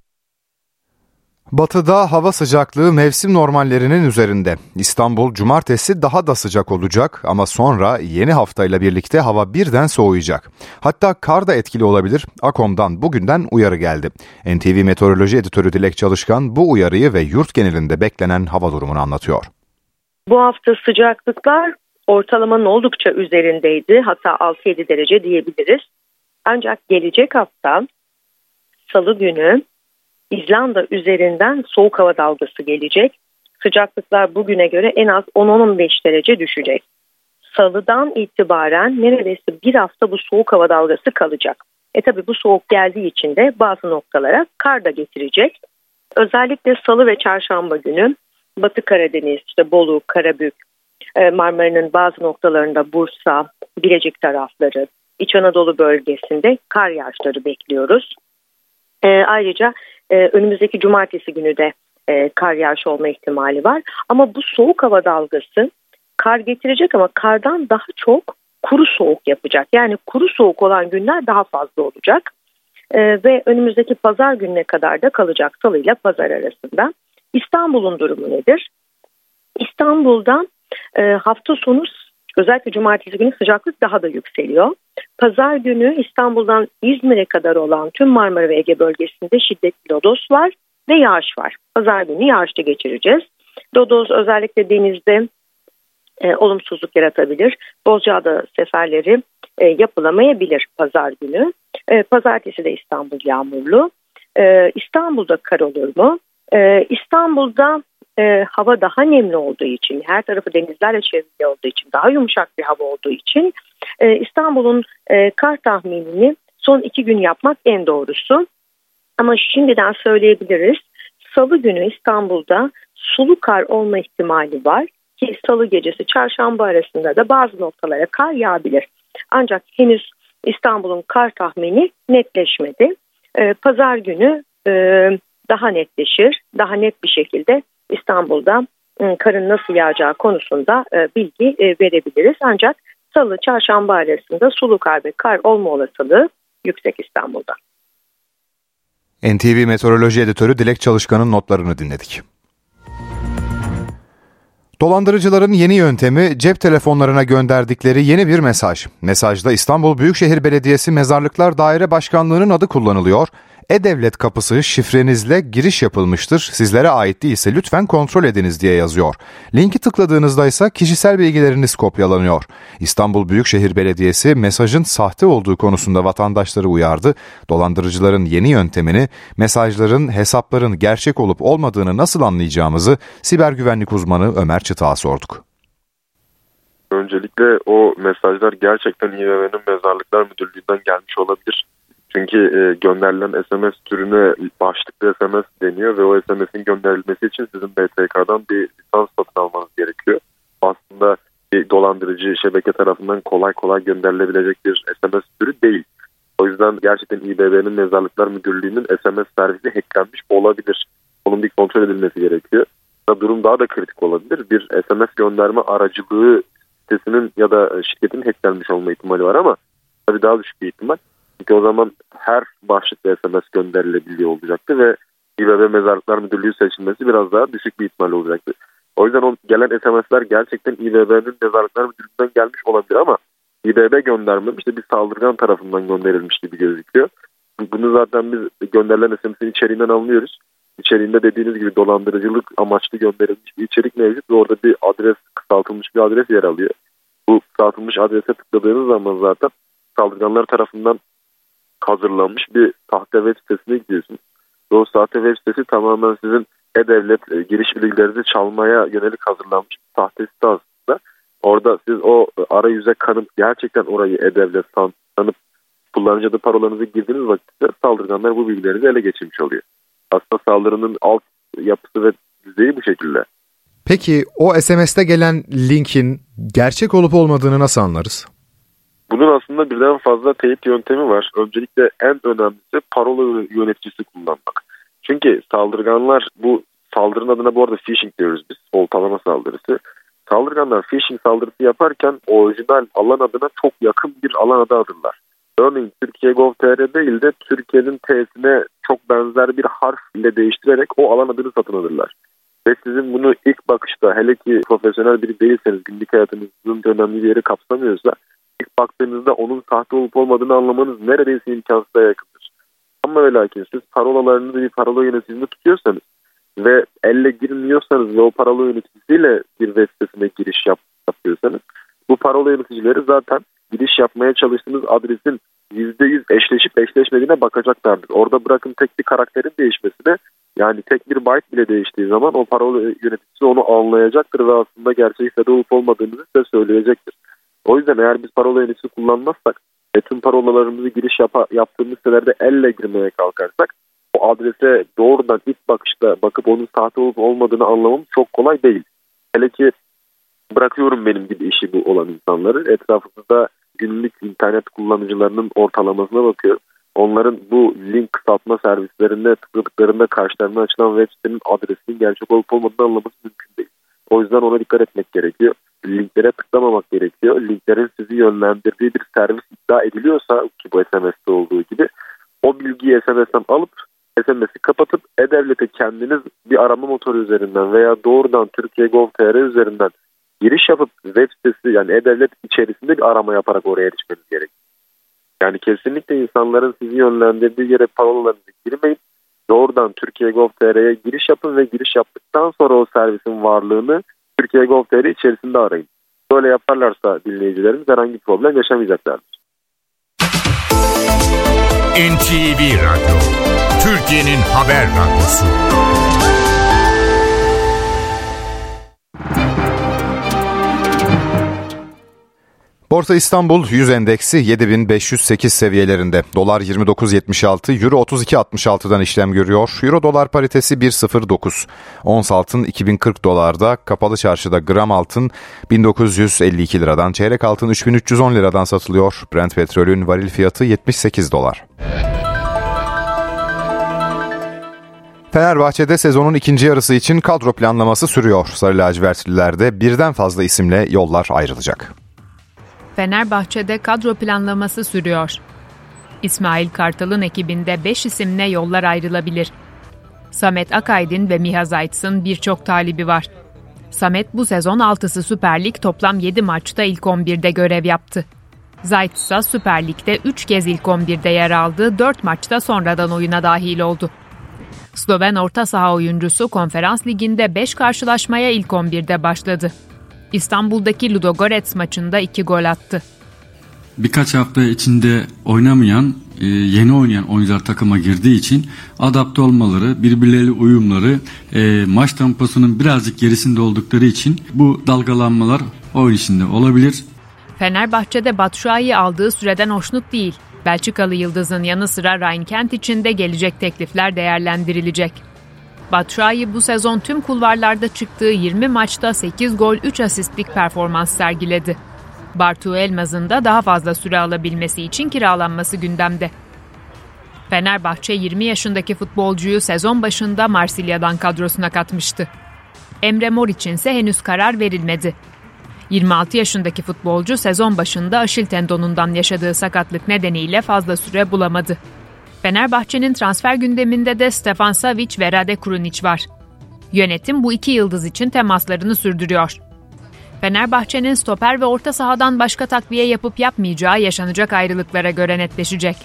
[SPEAKER 1] Batıda hava sıcaklığı mevsim normallerinin üzerinde. İstanbul cumartesi daha da sıcak olacak ama sonra yeni haftayla birlikte hava birden soğuyacak. Hatta kar da etkili olabilir. Akom'dan bugünden uyarı geldi. NTV Meteoroloji Editörü Dilek Çalışkan bu uyarıyı ve yurt genelinde beklenen hava durumunu anlatıyor.
[SPEAKER 28] Bu hafta sıcaklıklar ortalamanın oldukça üzerindeydi. Hatta 6-7 derece diyebiliriz. Ancak gelecek hafta salı günü İzlanda üzerinden soğuk hava dalgası gelecek. Sıcaklıklar bugüne göre en az 10-15 derece düşecek. Salıdan itibaren neredeyse bir hafta bu soğuk hava dalgası kalacak. E tabi bu soğuk geldiği için de bazı noktalara kar da getirecek. Özellikle salı ve çarşamba günü Batı Karadeniz, işte Bolu, Karabük, E, Marmara'nın bazı noktalarında Bursa, Bilecik tarafları, İç Anadolu bölgesinde kar yağışları bekliyoruz. E, ayrıca e, önümüzdeki cumartesi günü de e, kar yağışı olma ihtimali var. Ama bu soğuk hava dalgası kar getirecek ama kardan daha çok kuru soğuk yapacak. Yani kuru soğuk olan günler daha fazla olacak. E, ve önümüzdeki pazar gününe kadar da kalacak salı ile pazar arasında. İstanbul'un durumu nedir? İstanbul'da e, hafta sonu özellikle cumartesi günü sıcaklık daha da yükseliyor. Pazar günü İstanbul'dan İzmir'e kadar olan tüm Marmara ve Ege bölgesinde şiddetli lodos var ve yağış var. Pazar günü yağışta geçireceğiz. Lodos özellikle denizde e, olumsuzluk yaratabilir. Bozcaada seferleri e, yapılamayabilir pazar günü. E, pazartesi de İstanbul yağmurlu. E, İstanbul'da kar olur mu? E, İstanbul'da e, hava daha nemli olduğu için, her tarafı denizlerle çevrili olduğu için, daha yumuşak bir hava olduğu için e, İstanbul'un e, kar tahminini son iki gün yapmak en doğrusu. Ama şimdiden söyleyebiliriz. Salı günü İstanbul'da sulu kar olma ihtimali var ki salı gecesi çarşamba arasında da bazı noktalara kar yağabilir. Ancak henüz İstanbul'un kar tahmini netleşmedi. Ee, pazar günü e, daha netleşir, daha net bir şekilde İstanbul'da e, karın nasıl yağacağı konusunda e, bilgi e, verebiliriz. Ancak salı çarşamba arasında sulu kar ve kar olma olasılığı yüksek İstanbul'da.
[SPEAKER 1] NTV Meteoroloji Editörü Dilek Çalışkan'ın notlarını dinledik. Dolandırıcıların yeni yöntemi cep telefonlarına gönderdikleri yeni bir mesaj. Mesajda İstanbul Büyükşehir Belediyesi Mezarlıklar Daire Başkanlığı'nın adı kullanılıyor e-Devlet kapısı şifrenizle giriş yapılmıştır. Sizlere ait değilse lütfen kontrol ediniz diye yazıyor. Linki tıkladığınızda ise kişisel bilgileriniz kopyalanıyor. İstanbul Büyükşehir Belediyesi mesajın sahte olduğu konusunda vatandaşları uyardı. Dolandırıcıların yeni yöntemini, mesajların, hesapların gerçek olup olmadığını nasıl anlayacağımızı siber güvenlik uzmanı Ömer Çıtak'a sorduk.
[SPEAKER 29] Öncelikle o mesajlar gerçekten İBB'nin Mezarlıklar Müdürlüğü'nden gelmiş olabilir. Çünkü e, gönderilen SMS türüne başlıklı SMS deniyor ve o SMS'in gönderilmesi için sizin BTK'dan bir lisans satın almanız gerekiyor. Aslında bir dolandırıcı şebeke tarafından kolay kolay gönderilebilecek bir SMS türü değil. O yüzden gerçekten İBB'nin Mezarlıklar Müdürlüğü'nün SMS servisi hacklenmiş olabilir. Onun bir kontrol edilmesi gerekiyor. Durum daha da kritik olabilir. Bir SMS gönderme aracılığı sitesinin ya da şirketin hacklenmiş olma ihtimali var ama tabii daha düşük bir ihtimal. Çünkü o zaman her başlıkta SMS gönderilebiliyor olacaktı ve İBB Mezarlıklar Müdürlüğü seçilmesi biraz daha düşük bir ihtimal olacaktı. O yüzden o gelen SMS'ler gerçekten İBB'nin Mezarlıklar Müdürlüğü'nden gelmiş olabilir ama İBB göndermemiş de bir saldırgan tarafından gönderilmiş gibi gözüküyor. Bunu zaten biz gönderilen SMS'in içeriğinden anlıyoruz. İçeriğinde dediğiniz gibi dolandırıcılık amaçlı gönderilmiş bir içerik mevcut ve orada bir adres kısaltılmış bir adres yer alıyor. Bu kısaltılmış adrese tıkladığınız zaman zaten saldırganlar tarafından hazırlanmış bir sahte web sitesine gidiyorsunuz. Ve o sahte web sitesi tamamen sizin e-devlet e, giriş bilgilerinizi çalmaya yönelik hazırlanmış bir sahte site aslında. Orada siz o arayüze kanıp gerçekten orayı e-devlet san, sanıp kullanıcı adı parolanızı girdiğiniz vakitte saldırganlar bu bilgilerinizi ele geçirmiş oluyor. Aslında saldırının alt yapısı ve düzeyi bu şekilde.
[SPEAKER 1] Peki o SMS'te gelen linkin gerçek olup olmadığını nasıl anlarız?
[SPEAKER 29] Bunun aslında birden fazla teyit yöntemi var. Öncelikle en önemlisi parola yöneticisi kullanmak. Çünkü saldırganlar bu saldırının adına bu arada phishing diyoruz biz. Oltalama saldırısı. Saldırganlar phishing saldırısı yaparken orijinal alan adına çok yakın bir alan adı adırlar. Örneğin Türkiye Gov.tr değil de Türkiye'nin T'sine çok benzer bir harf ile değiştirerek o alan adını satın alırlar. Ve sizin bunu ilk bakışta hele ki profesyonel biri değilseniz günlük hayatınızın önemli bir yeri kapsamıyorsa ilk baktığınızda onun sahte olup olmadığını anlamanız neredeyse imkansıza yakındır. Ama ve lakin siz parolalarınızı bir parola yöneticisinde tutuyorsanız ve elle girmiyorsanız ve o parola yöneticisiyle bir web sitesine giriş yap, yapıyorsanız bu parola yöneticileri zaten giriş yapmaya çalıştığınız adresin %100 eşleşip eşleşmediğine bakacaklardır. Orada bırakın tek bir karakterin değişmesine yani tek bir byte bile değiştiği zaman o parola yöneticisi onu anlayacaktır ve aslında gerçek sitede olup olmadığınızı size söyleyecektir. O yüzden eğer biz parola yöneticisi kullanmazsak ve tüm parolalarımızı giriş yap yaptığımız sitelerde elle girmeye kalkarsak o adrese doğrudan ilk bakışta bakıp onun sahte olup olmadığını anlamamız çok kolay değil. Hele ki bırakıyorum benim gibi işi bu olan insanları. Etrafımızda günlük internet kullanıcılarının ortalamasına bakıyorum. Onların bu link kısaltma servislerinde tıkladıklarında karşılarına açılan web sitenin adresinin gerçek olup olmadığını anlaması mümkün değil. O yüzden ona dikkat etmek gerekiyor. Linklere tıklamamak gerekiyor. Linklerin sizi yönlendirdiği bir servis iddia ediliyorsa ki bu SMS'te olduğu gibi o bilgiyi SMS'ten alıp SMS'i kapatıp E-Devlet'e kendiniz bir arama motoru üzerinden veya doğrudan Türkiye Gov.tr üzerinden giriş yapıp web sitesi yani E-Devlet içerisinde bir arama yaparak oraya erişmeniz gerekiyor. Yani kesinlikle insanların sizi yönlendirdiği yere parolalarınızı girmeyin. Doğrudan Türkiye Gov.tr'ye giriş yapın ve giriş yaptıktan sonra o servisin varlığını Türkiye Gov.tr içerisinde arayın. Böyle yaparlarsa dinleyicilerimiz herhangi bir problem yaşamayacaklardır.
[SPEAKER 18] NTV Radyo, Türkiye'nin haber radyosu.
[SPEAKER 1] Borsa İstanbul 100 endeksi 7508 seviyelerinde. Dolar 29.76, Euro 32.66'dan işlem görüyor. Euro dolar paritesi 1.09. Ons altın 2040 dolarda, kapalı çarşıda gram altın 1952 liradan, çeyrek altın 3310 liradan satılıyor. Brent petrolün varil fiyatı 78 dolar. Fenerbahçe'de sezonun ikinci yarısı için kadro planlaması sürüyor. Sarı lacivertlilerde birden fazla isimle yollar ayrılacak.
[SPEAKER 30] Fenerbahçe'de kadro planlaması sürüyor. İsmail Kartal'ın ekibinde 5 isimle yollar ayrılabilir. Samet Akaydın ve Miha Zayt'sın birçok talibi var. Samet bu sezon 6'sı Süper Lig toplam 7 maçta ilk 11'de görev yaptı. Zayt ise Süper Lig'de 3 kez ilk 11'de yer aldı, 4 maçta sonradan oyuna dahil oldu. Sloven orta saha oyuncusu Konferans Ligi'nde 5 karşılaşmaya ilk 11'de başladı. İstanbul'daki Ludogorets maçında 2 gol attı.
[SPEAKER 31] Birkaç hafta içinde oynamayan, e, yeni oynayan oyuncular takıma girdiği için adapte olmaları, birbirleriyle uyumları, e, maç temposunun birazcık gerisinde oldukları için bu dalgalanmalar oyun içinde olabilir.
[SPEAKER 30] Fenerbahçe'de Batshuayi aldığı süreden hoşnut değil. Belçikalı Yıldız'ın yanı sıra Ryan Kent için de gelecek teklifler değerlendirilecek. Batshuayi bu sezon tüm kulvarlarda çıktığı 20 maçta 8 gol 3 asistlik performans sergiledi. Bartu Elmaz'ın da daha fazla süre alabilmesi için kiralanması gündemde. Fenerbahçe 20 yaşındaki futbolcuyu sezon başında Marsilya'dan kadrosuna katmıştı. Emre Mor için ise henüz karar verilmedi. 26 yaşındaki futbolcu sezon başında aşil tendonundan yaşadığı sakatlık nedeniyle fazla süre bulamadı. Fenerbahçe'nin transfer gündeminde de Stefan Savic ve Rade Krunic var. Yönetim bu iki yıldız için temaslarını sürdürüyor. Fenerbahçe'nin stoper ve orta sahadan başka takviye yapıp yapmayacağı yaşanacak ayrılıklara göre netleşecek.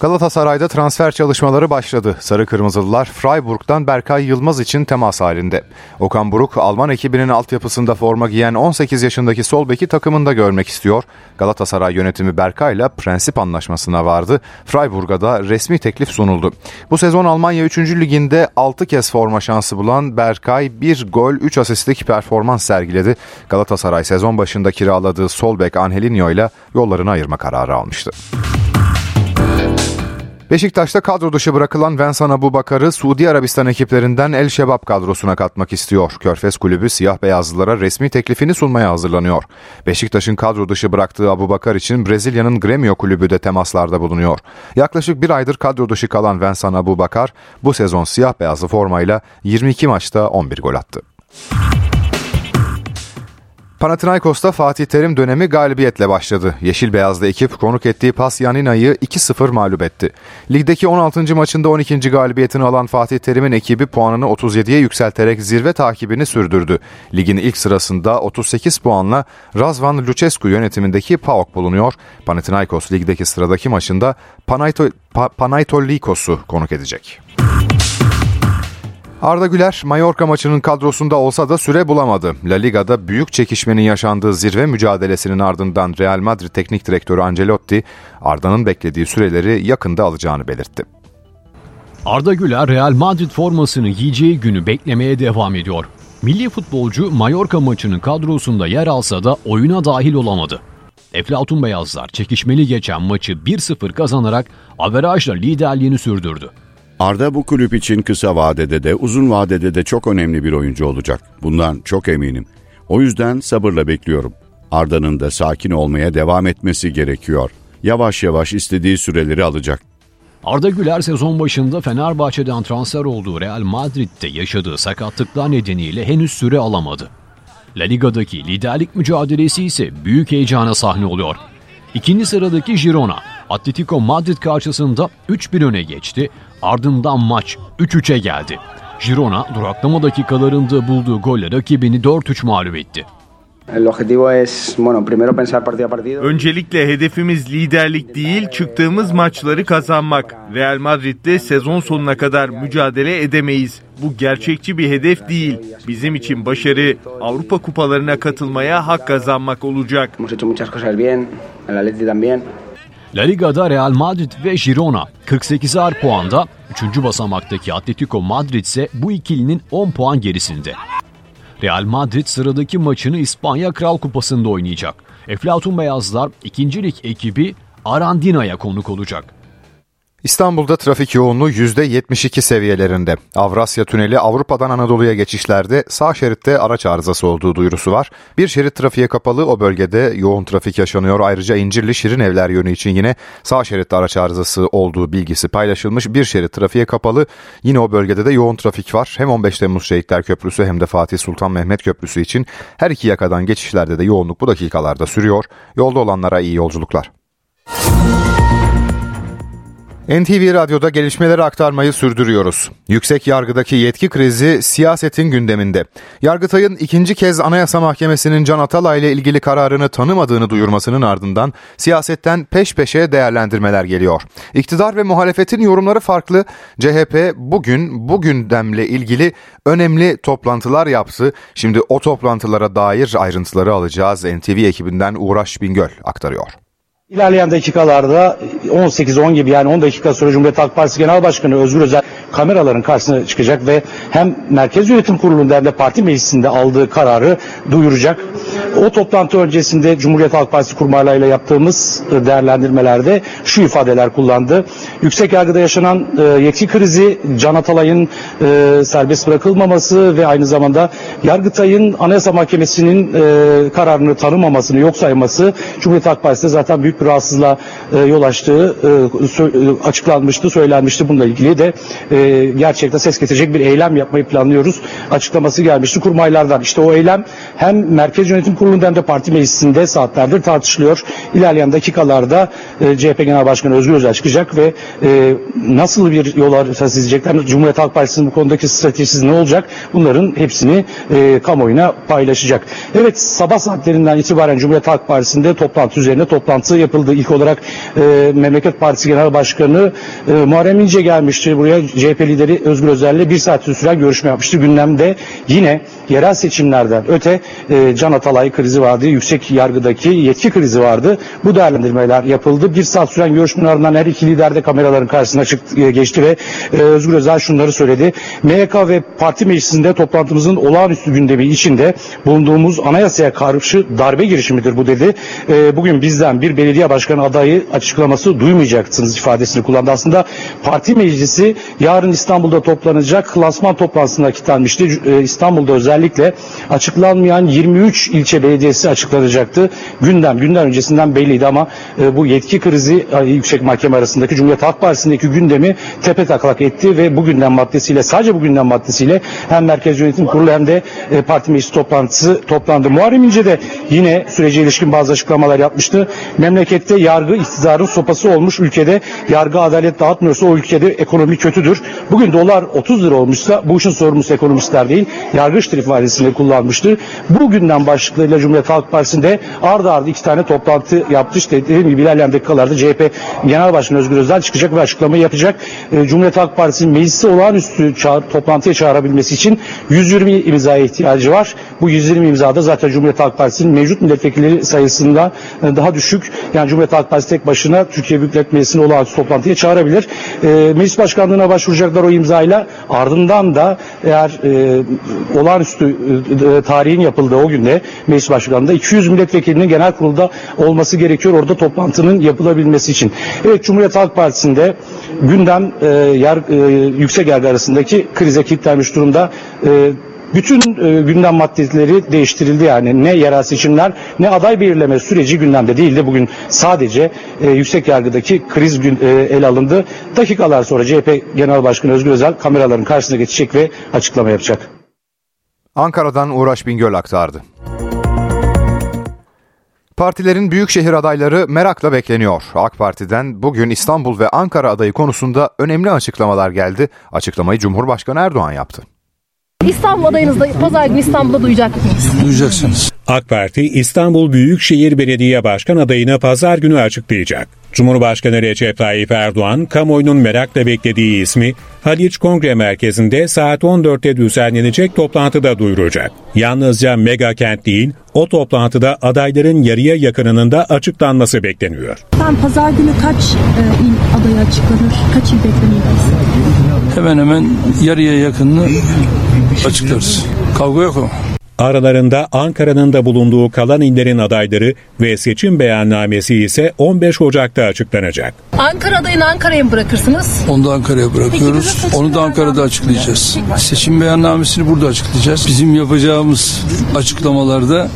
[SPEAKER 1] Galatasaray'da transfer çalışmaları başladı. Sarı Kırmızılılar Freiburg'dan Berkay Yılmaz için temas halinde. Okan Buruk Alman ekibinin altyapısında forma giyen 18 yaşındaki sol beki takımında görmek istiyor. Galatasaray yönetimi Berkay'la prensip anlaşmasına vardı. Freiburg'a da resmi teklif sunuldu. Bu sezon Almanya 3. liginde 6 kez forma şansı bulan Berkay 1 gol 3 asistlik performans sergiledi. Galatasaray sezon başında kiraladığı sol bek Angelinho ile yollarını ayırma kararı almıştı. Beşiktaş'ta kadro dışı bırakılan Vensan Abu Bakar'ı Suudi Arabistan ekiplerinden El Şebab kadrosuna katmak istiyor. Körfez Kulübü siyah beyazlılara resmi teklifini sunmaya hazırlanıyor. Beşiktaş'ın kadro dışı bıraktığı Abu Bakar için Brezilya'nın Gremio Kulübü de temaslarda bulunuyor. Yaklaşık bir aydır kadro dışı kalan Vensan Abu Bakar bu sezon siyah beyazlı formayla 22 maçta 11 gol attı. Panathinaikos'ta Fatih Terim dönemi galibiyetle başladı. Yeşil beyazlı ekip konuk ettiği Pasyanina'yı 2-0 mağlup etti. Ligdeki 16. maçında 12. galibiyetini alan Fatih Terim'in ekibi puanını 37'ye yükselterek zirve takibini sürdürdü. Ligin ilk sırasında 38 puanla Razvan Lucescu yönetimindeki PAOK bulunuyor. Panathinaikos ligdeki sıradaki maçında Panaitolikos'u konuk edecek. Arda Güler, Mallorca maçının kadrosunda olsa da süre bulamadı. La Liga'da büyük çekişmenin yaşandığı zirve mücadelesinin ardından Real Madrid Teknik Direktörü Ancelotti, Arda'nın beklediği süreleri yakında alacağını belirtti.
[SPEAKER 32] Arda Güler, Real Madrid formasını giyeceği günü beklemeye devam ediyor. Milli futbolcu Mallorca maçının kadrosunda yer alsa da oyuna dahil olamadı. Eflatun Beyazlar çekişmeli geçen maçı 1-0 kazanarak averajla liderliğini sürdürdü.
[SPEAKER 13] Arda bu kulüp için kısa vadede de uzun vadede de çok önemli bir oyuncu olacak. Bundan çok eminim. O yüzden sabırla bekliyorum. Arda'nın da sakin olmaya devam etmesi gerekiyor. Yavaş yavaş istediği süreleri alacak.
[SPEAKER 32] Arda Güler sezon başında Fenerbahçe'den transfer olduğu Real Madrid'de yaşadığı sakatlıklar nedeniyle henüz süre alamadı. La Liga'daki liderlik mücadelesi ise büyük heyecana sahne oluyor. İkinci sıradaki Girona, Atletico Madrid karşısında 3-1 öne geçti. Ardından maç 3-3'e geldi. Girona duraklama dakikalarında bulduğu golle rakibini 4-3 mağlup etti.
[SPEAKER 18] Öncelikle hedefimiz liderlik değil, çıktığımız maçları kazanmak. Real Madrid'de sezon sonuna kadar mücadele edemeyiz. Bu gerçekçi bir hedef değil. Bizim için başarı Avrupa kupalarına katılmaya hak kazanmak olacak.
[SPEAKER 32] La Liga'da Real Madrid ve Girona 48'er puanda, 3. basamaktaki Atletico Madrid ise bu ikilinin 10 puan gerisinde. Real Madrid sıradaki maçını İspanya Kral Kupası'nda oynayacak. Eflatun Beyazlar ikincilik ekibi Arandina'ya konuk olacak.
[SPEAKER 1] İstanbul'da trafik yoğunluğu %72 seviyelerinde. Avrasya Tüneli Avrupa'dan Anadolu'ya geçişlerde sağ şeritte araç arızası olduğu duyurusu var. Bir şerit trafiğe kapalı o bölgede yoğun trafik yaşanıyor. Ayrıca İncirli Şirin Evler yönü için yine sağ şeritte araç arızası olduğu bilgisi paylaşılmış. Bir şerit trafiğe kapalı yine o bölgede de yoğun trafik var. Hem 15 Temmuz Şehitler Köprüsü hem de Fatih Sultan Mehmet Köprüsü için her iki yakadan geçişlerde de yoğunluk bu dakikalarda sürüyor. Yolda olanlara iyi yolculuklar. NTV Radyo'da gelişmeleri aktarmayı sürdürüyoruz. Yüksek yargıdaki yetki krizi siyasetin gündeminde. Yargıtay'ın ikinci kez Anayasa Mahkemesi'nin Can Atalay ile ilgili kararını tanımadığını duyurmasının ardından siyasetten peş peşe değerlendirmeler geliyor. İktidar ve muhalefetin yorumları farklı. CHP bugün bu gündemle ilgili önemli toplantılar yaptı. Şimdi o toplantılara dair ayrıntıları alacağız. NTV ekibinden Uğraş Bingöl aktarıyor.
[SPEAKER 33] İlerleyen dakikalarda 18-10 gibi yani 10 dakika sonra Cumhuriyet Halk Partisi Genel Başkanı Özgür Özel kameraların karşısına çıkacak ve hem Merkez Yönetim Kurulu'nda hem de parti meclisinde aldığı kararı duyuracak. O toplantı öncesinde Cumhuriyet Halk Partisi kurmaylarıyla yaptığımız değerlendirmelerde şu ifadeler kullandı. Yüksek yargıda yaşanan e, yetki krizi, Can Atalay'ın e, serbest bırakılmaması ve aynı zamanda Yargıtay'ın Anayasa Mahkemesi'nin e, kararını tanımamasını yok sayması Cumhuriyet Halk Partisi'de zaten büyük bir rahatsızlığa e, yol açtığı e, sö- e, açıklanmıştı, söylenmişti. Bununla ilgili de e, gerçekten ses getirecek bir eylem yapmayı planlıyoruz. Açıklaması gelmişti kurmaylardan. İşte o eylem hem Merkez Yönetim Kurulu'nda hem de parti meclisinde saatlerdir tartışılıyor. İlerleyen dakikalarda e, CHP Genel Başkanı Özgür Özel çıkacak ve e, nasıl bir yol haritası izleyecekler, Cumhuriyet Halk Partisi'nin bu konudaki stratejisi ne olacak? Bunların hepsini e, kamuoyuna paylaşacak. Evet sabah saatlerinden itibaren Cumhuriyet Halk Partisi'nde toplantı üzerine toplantı yapıldı. İlk olarak e, Memleket Partisi Genel Başkanı e, Muharrem İnce gelmişti buraya. CHP lideri Özgür Özel'le bir saat süren görüşme yapmıştı. Gündemde yine yerel seçimlerden öte e, Can Atalay krizi vardı. Yüksek yargıdaki yetki krizi vardı. Bu değerlendirmeler yapıldı. Bir saat süren görüşmenin ardından her iki lider de kameraların karşısına çıktı, e, geçti ve e, Özgür Özel şunları söyledi. MYK ve parti meclisinde toplantımızın olağanüstü gündemi içinde bulunduğumuz anayasaya karşı darbe girişimidir bu dedi. E, bugün bizden bir belediye başkanı adayı açıklaması duymayacaksınız ifadesini kullandı. Aslında parti meclisi yarın İstanbul'da toplanacak klasman toplantısına kilitlenmişti. E, İstanbul'da özellikle açıklanmayan 23 ilçe belediyesi açıklanacaktı. Gündem günden öncesinden belliydi ama e, bu yetki krizi e, Yüksek Mahkeme arasındaki Cumhuriyet Halk Partisi'ndeki gündemi tepe taklak etti ve bu gündem maddesiyle sadece bu gündem maddesiyle hem Merkez Yönetim Kurulu hem de parti meclis toplantısı toplandı. Muharrem İnce de yine sürece ilişkin bazı açıklamalar yapmıştı. Memlekette yargı iktidarın sopası olmuş ülkede yargı adalet dağıtmıyorsa o ülkede ekonomi kötüdür. Bugün dolar 30 lira olmuşsa bu işin sorumlusu ekonomistler değil yargıçtır ifadesini kullanmıştı. Bu günden başlıklarıyla Cumhuriyet Halk Partisi'nde ardı ardı iki tane toplantı yaptı. İşte dediğim gibi ilerleyen dakikalarda CHP Genel Başkanı Özgür Özel çıkacak ve açıklamayı yapacak. E, Cumhuriyet Halk Partisi'nin meclisi olağanüstü çağır, toplantıya çağırabilmesi için 120 imzaya ihtiyacı var. Bu 120 imzada zaten Cumhuriyet Halk Partisi'nin mevcut milletvekilleri sayısında e, daha düşük. Yani Cumhuriyet Halk Partisi tek başına Türkiye Büyük Millet Meclisi'ni olağanüstü toplantıya çağırabilir. E, meclis başkanlığına başvuracaklar o imzayla. Ardından da eğer e, olağanüstü e, tarihin yapıldığı o günde meclis başkanlığında 200 milletvekilinin genel kurulda olması gerekiyor orada toplantının yapılabilmesi için. Evet Cumhuriyet Halk Partisi'nde gündem e, yar, e, yüksek yargı arasındaki krize kilitlenmiş durumda. E,
[SPEAKER 34] bütün e, gündem maddeleri değiştirildi yani. Ne yerel seçimler ne aday belirleme süreci gündemde değildi. Bugün sadece e, yüksek yargıdaki kriz gün, e, ele alındı. Dakikalar sonra CHP Genel Başkanı Özgür Özel kameraların karşısına geçecek ve açıklama yapacak.
[SPEAKER 1] Ankara'dan Uğraş Bingöl aktardı. Partilerin büyükşehir adayları merakla bekleniyor. AK Parti'den bugün İstanbul ve Ankara adayı konusunda önemli açıklamalar geldi. Açıklamayı Cumhurbaşkanı Erdoğan yaptı.
[SPEAKER 35] İstanbul adayınızda pazar günü İstanbul'da duyacak mısınız?
[SPEAKER 3] Duyacaksınız. AK Parti İstanbul Büyükşehir Belediye Başkan adayını pazar günü açıklayacak. Cumhurbaşkanı Recep Tayyip Erdoğan, kamuoyunun merakla beklediği ismi Haliç Kongre Merkezi'nde saat 14'te düzenlenecek toplantıda duyuracak. Yalnızca mega kent değil, o toplantıda adayların yarıya yakınının da açıklanması bekleniyor.
[SPEAKER 35] Tam pazar günü kaç e, il adayı açıklanır? Kaç il bekleniyor?
[SPEAKER 3] Hemen hemen yarıya yakınını açıklarız. Kavga yok ama. Aralarında Ankara'nın da bulunduğu kalan illerin adayları ve seçim beyannamesi ise 15 Ocak'ta açıklanacak.
[SPEAKER 35] Ankara adayını Ankara'ya mı bırakırsınız?
[SPEAKER 3] Onu da Ankara'ya bırakıyoruz.
[SPEAKER 35] Peki,
[SPEAKER 3] Onu da Ankara'da açıklayacağız. Seçim beyannamesini burada açıklayacağız. Bizim yapacağımız açıklamalarda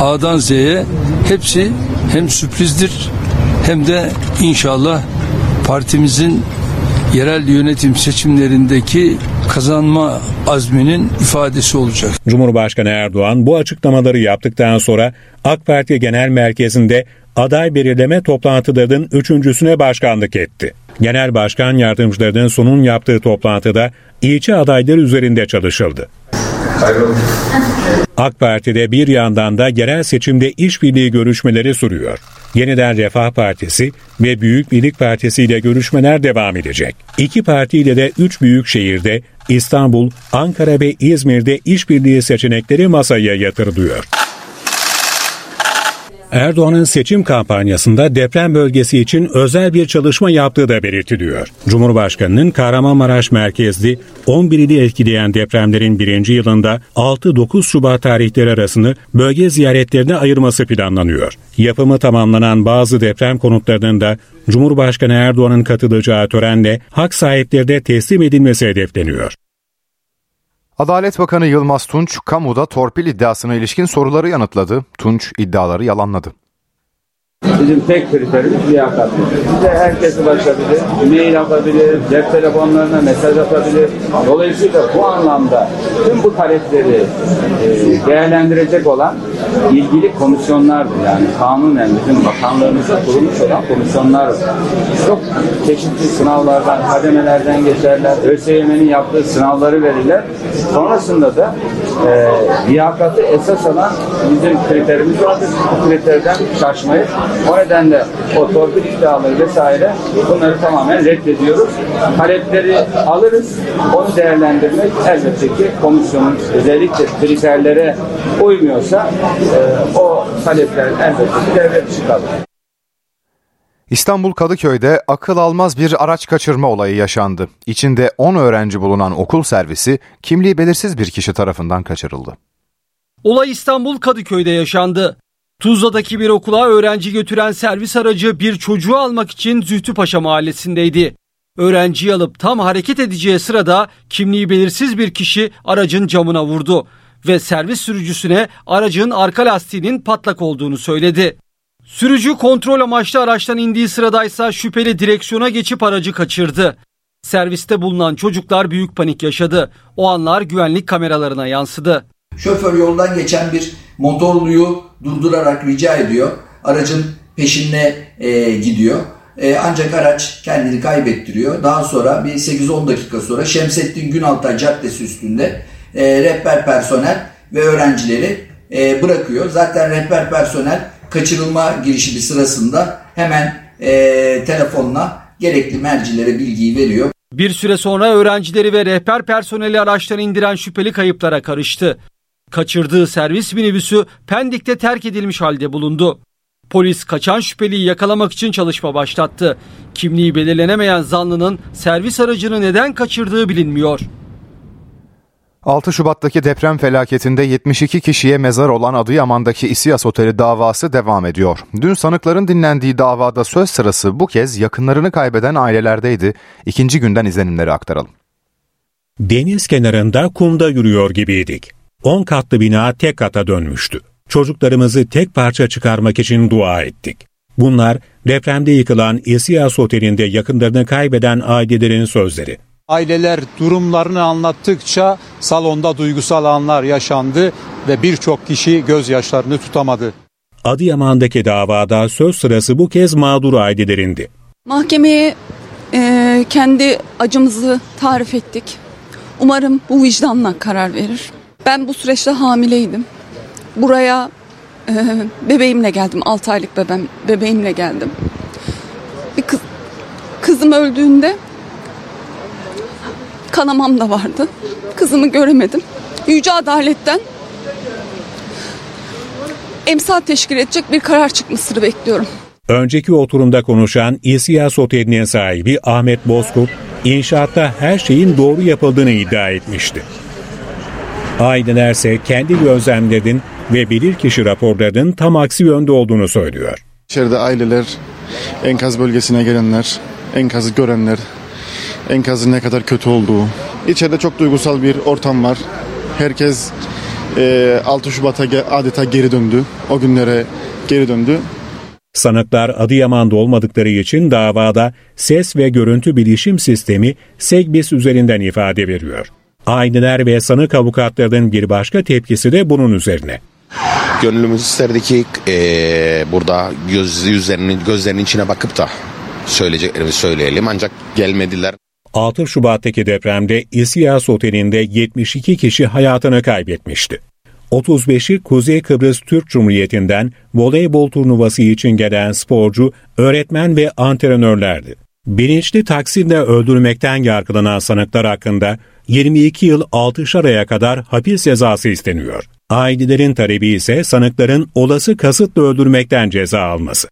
[SPEAKER 3] A'dan Z'ye hepsi hem sürprizdir hem de inşallah partimizin yerel yönetim seçimlerindeki kazanma azminin ifadesi olacak. Cumhurbaşkanı Erdoğan bu açıklamaları yaptıktan sonra AK Parti Genel Merkezi'nde aday belirleme toplantılarının üçüncüsüne başkanlık etti. Genel Başkan Yardımcılarının sonun yaptığı toplantıda ilçe adaylar üzerinde çalışıldı. AK Parti'de bir yandan da yerel seçimde işbirliği görüşmeleri sürüyor. Yeniden Refah Partisi ve Büyük Birlik Partisi ile görüşmeler devam edecek. İki partiyle de üç büyük şehirde İstanbul, Ankara ve İzmir'de işbirliği seçenekleri masaya yatırılıyor. Erdoğan'ın seçim kampanyasında deprem bölgesi için özel bir çalışma yaptığı da belirtiliyor. Cumhurbaşkanının Kahramanmaraş merkezli 11 ili etkileyen depremlerin birinci yılında 6-9 Şubat tarihleri arasını bölge ziyaretlerine ayırması planlanıyor. Yapımı tamamlanan bazı deprem konutlarının da Cumhurbaşkanı Erdoğan'ın katılacağı törenle hak sahiplerine teslim edilmesi hedefleniyor.
[SPEAKER 1] Adalet Bakanı Yılmaz Tunç, kamuda torpil iddiasına ilişkin soruları yanıtladı. Tunç iddiaları yalanladı.
[SPEAKER 2] Bizim tek kriterimiz liyakat. Bize herkes ulaşabilir, mail atabilir, cep telefonlarına mesaj atabilir. Dolayısıyla bu anlamda tüm bu talepleri e, değerlendirecek olan ilgili komisyonlardır. Yani kanunen bizim bakanlığımızda kurulmuş olan komisyonlar çok çeşitli sınavlardan, kademelerden geçerler. ÖSYM'nin yaptığı sınavları verirler. Sonrasında da e, liyakatı esas alan bizim kriterimiz vardır. Bu kriterden şaşmayız. O nedenle o torpil iddiaları vesaire bunları tamamen reddediyoruz. Talepleri alırız. Onu değerlendirmek elbette ki komisyonun özellikle kriterlere uymuyorsa e, o talepler elbette devlet dışı kalır.
[SPEAKER 1] İstanbul Kadıköy'de akıl almaz bir araç kaçırma olayı yaşandı. İçinde 10 öğrenci bulunan okul servisi kimliği belirsiz bir kişi tarafından kaçırıldı.
[SPEAKER 25] Olay İstanbul Kadıköy'de yaşandı. Tuzla'daki bir okula öğrenci götüren servis aracı bir çocuğu almak için Zühtüpaşa mahallesindeydi. Öğrenciyi alıp tam hareket edeceği sırada kimliği belirsiz bir kişi aracın camına vurdu ve servis sürücüsüne aracın arka lastiğinin patlak olduğunu söyledi. Sürücü kontrol amaçlı araçtan indiği sıradaysa şüpheli direksiyona geçip aracı kaçırdı. Serviste bulunan çocuklar büyük panik yaşadı. O anlar güvenlik kameralarına yansıdı.
[SPEAKER 33] Şoför yoldan geçen bir motorluyu durdurarak rica ediyor. Aracın peşine e, gidiyor. E, ancak araç kendini kaybettiriyor. Daha sonra bir 8-10 dakika sonra Şemsettin Günaltay Caddesi üstünde e, rehber personel ve öğrencileri e, bırakıyor. Zaten rehber personel kaçırılma girişimi sırasında hemen e, telefonla gerekli mercilere bilgiyi veriyor.
[SPEAKER 25] Bir süre sonra öğrencileri ve rehber personeli araçtan indiren şüpheli kayıplara karıştı. Kaçırdığı servis minibüsü Pendik'te terk edilmiş halde bulundu. Polis kaçan şüpheliyi yakalamak için çalışma başlattı. Kimliği belirlenemeyen zanlının servis aracını neden kaçırdığı bilinmiyor.
[SPEAKER 1] 6 Şubat'taki deprem felaketinde 72 kişiye mezar olan Adıyaman'daki İSİAS Oteli davası devam ediyor. Dün sanıkların dinlendiği davada söz sırası bu kez yakınlarını kaybeden ailelerdeydi. İkinci günden izlenimleri aktaralım.
[SPEAKER 3] Deniz kenarında kumda yürüyor gibiydik. 10 katlı bina tek kata dönmüştü. Çocuklarımızı tek parça çıkarmak için dua ettik. Bunlar depremde yıkılan İSİAS Oteli'nde yakınlarını kaybeden ailelerin sözleri.
[SPEAKER 36] Aileler durumlarını anlattıkça salonda duygusal anlar yaşandı ve birçok kişi gözyaşlarını tutamadı.
[SPEAKER 3] Adıyaman'daki davada söz sırası bu kez mağdur ailelerindi.
[SPEAKER 37] Mahkemeye e, kendi acımızı tarif ettik. Umarım bu vicdanla karar verir. Ben bu süreçte hamileydim. Buraya e, bebeğimle geldim. 6 aylık bebeğim, bebeğimle geldim. Bir kız, kızım öldüğünde kanamam da vardı. Kızımı göremedim. Yüce Adalet'ten emsal teşkil edecek bir karar çıkmasını bekliyorum.
[SPEAKER 3] Önceki oturumda konuşan İSİAS Oteli'nin sahibi Ahmet Bozkurt, inşaatta her şeyin doğru yapıldığını iddia etmişti. Ailelerse kendi gözlemlerinin ve bilirkişi raporlarının tam aksi yönde olduğunu söylüyor.
[SPEAKER 38] İçeride aileler, enkaz bölgesine gelenler, enkazı görenler, enkazın ne kadar kötü olduğu. İçeride çok duygusal bir ortam var. Herkes e, 6 Şubat'a adeta geri döndü. O günlere geri döndü.
[SPEAKER 3] Sanıklar Adıyaman'da olmadıkları için davada ses ve görüntü bilişim sistemi SEGBİS üzerinden ifade veriyor. Aileler ve sanık avukatlarının bir başka tepkisi de bunun üzerine.
[SPEAKER 39] Gönlümüz isterdi ki e, burada göz, yüzlerinin, gözlerinin içine bakıp da söyleyeceklerimizi söyleyelim ancak gelmediler.
[SPEAKER 3] 6 Şubat'taki depremde İSİAS Oteli'nde 72 kişi hayatını kaybetmişti. 35'i Kuzey Kıbrıs Türk Cumhuriyeti'nden voleybol turnuvası için gelen sporcu, öğretmen ve antrenörlerdi. Bilinçli taksirle öldürmekten yargılanan sanıklar hakkında 22 yıl 6 aya kadar hapis cezası isteniyor. Ailelerin talebi ise sanıkların olası kasıtla öldürmekten ceza alması.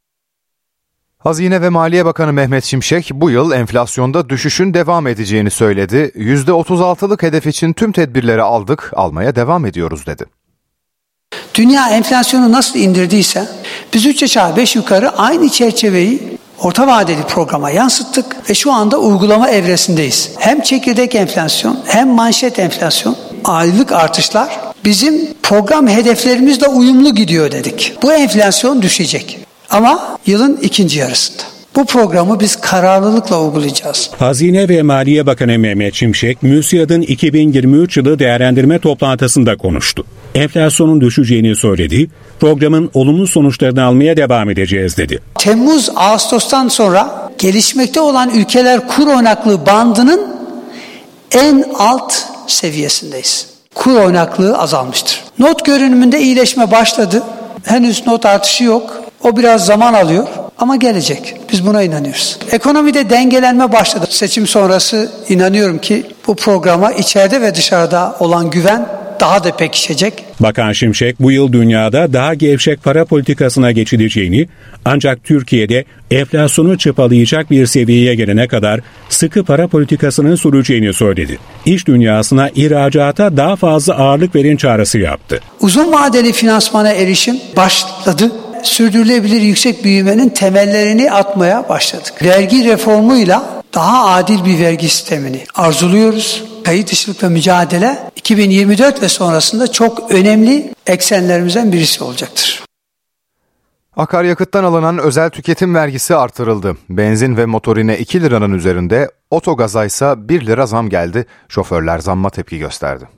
[SPEAKER 1] Hazine ve Maliye Bakanı Mehmet Şimşek bu yıl enflasyonda düşüşün devam edeceğini söyledi. %36'lık hedef için tüm tedbirleri aldık, almaya devam ediyoruz dedi.
[SPEAKER 40] Dünya enflasyonu nasıl indirdiyse biz 3 aşağı 5 yukarı aynı çerçeveyi orta vadeli programa yansıttık ve şu anda uygulama evresindeyiz. Hem çekirdek enflasyon hem manşet enflasyon aylık artışlar bizim program hedeflerimizle uyumlu gidiyor dedik. Bu enflasyon düşecek ama yılın ikinci yarısında. Bu programı biz kararlılıkla uygulayacağız.
[SPEAKER 3] Hazine ve Maliye Bakanı Mehmet Şimşek, MÜSİAD'ın 2023 yılı değerlendirme toplantısında konuştu. Enflasyonun düşeceğini söyledi, programın olumlu sonuçlarını almaya devam edeceğiz dedi.
[SPEAKER 40] Temmuz, Ağustos'tan sonra gelişmekte olan ülkeler kur oynaklığı bandının en alt seviyesindeyiz. Kur oynaklığı azalmıştır. Not görünümünde iyileşme başladı. Henüz not artışı yok. O biraz zaman alıyor ama gelecek. Biz buna inanıyoruz. Ekonomide dengelenme başladı. Seçim sonrası inanıyorum ki bu programa içeride ve dışarıda olan güven daha da pekişecek.
[SPEAKER 3] Bakan Şimşek bu yıl dünyada daha gevşek para politikasına geçileceğini ancak Türkiye'de enflasyonu çıpalayacak bir seviyeye gelene kadar sıkı para politikasının süreceğini söyledi. İş dünyasına ihracata daha fazla ağırlık verin çağrısı yaptı.
[SPEAKER 40] Uzun vadeli finansmana erişim başladı sürdürülebilir yüksek büyümenin temellerini atmaya başladık. Vergi reformuyla daha adil bir vergi sistemini arzuluyoruz. Kayıt dışılıkla mücadele 2024 ve sonrasında çok önemli eksenlerimizden birisi olacaktır.
[SPEAKER 1] Akaryakıttan alınan özel tüketim vergisi artırıldı. Benzin ve motorine 2 liranın üzerinde, otogaza ise 1 lira zam geldi. Şoförler zamma tepki gösterdi.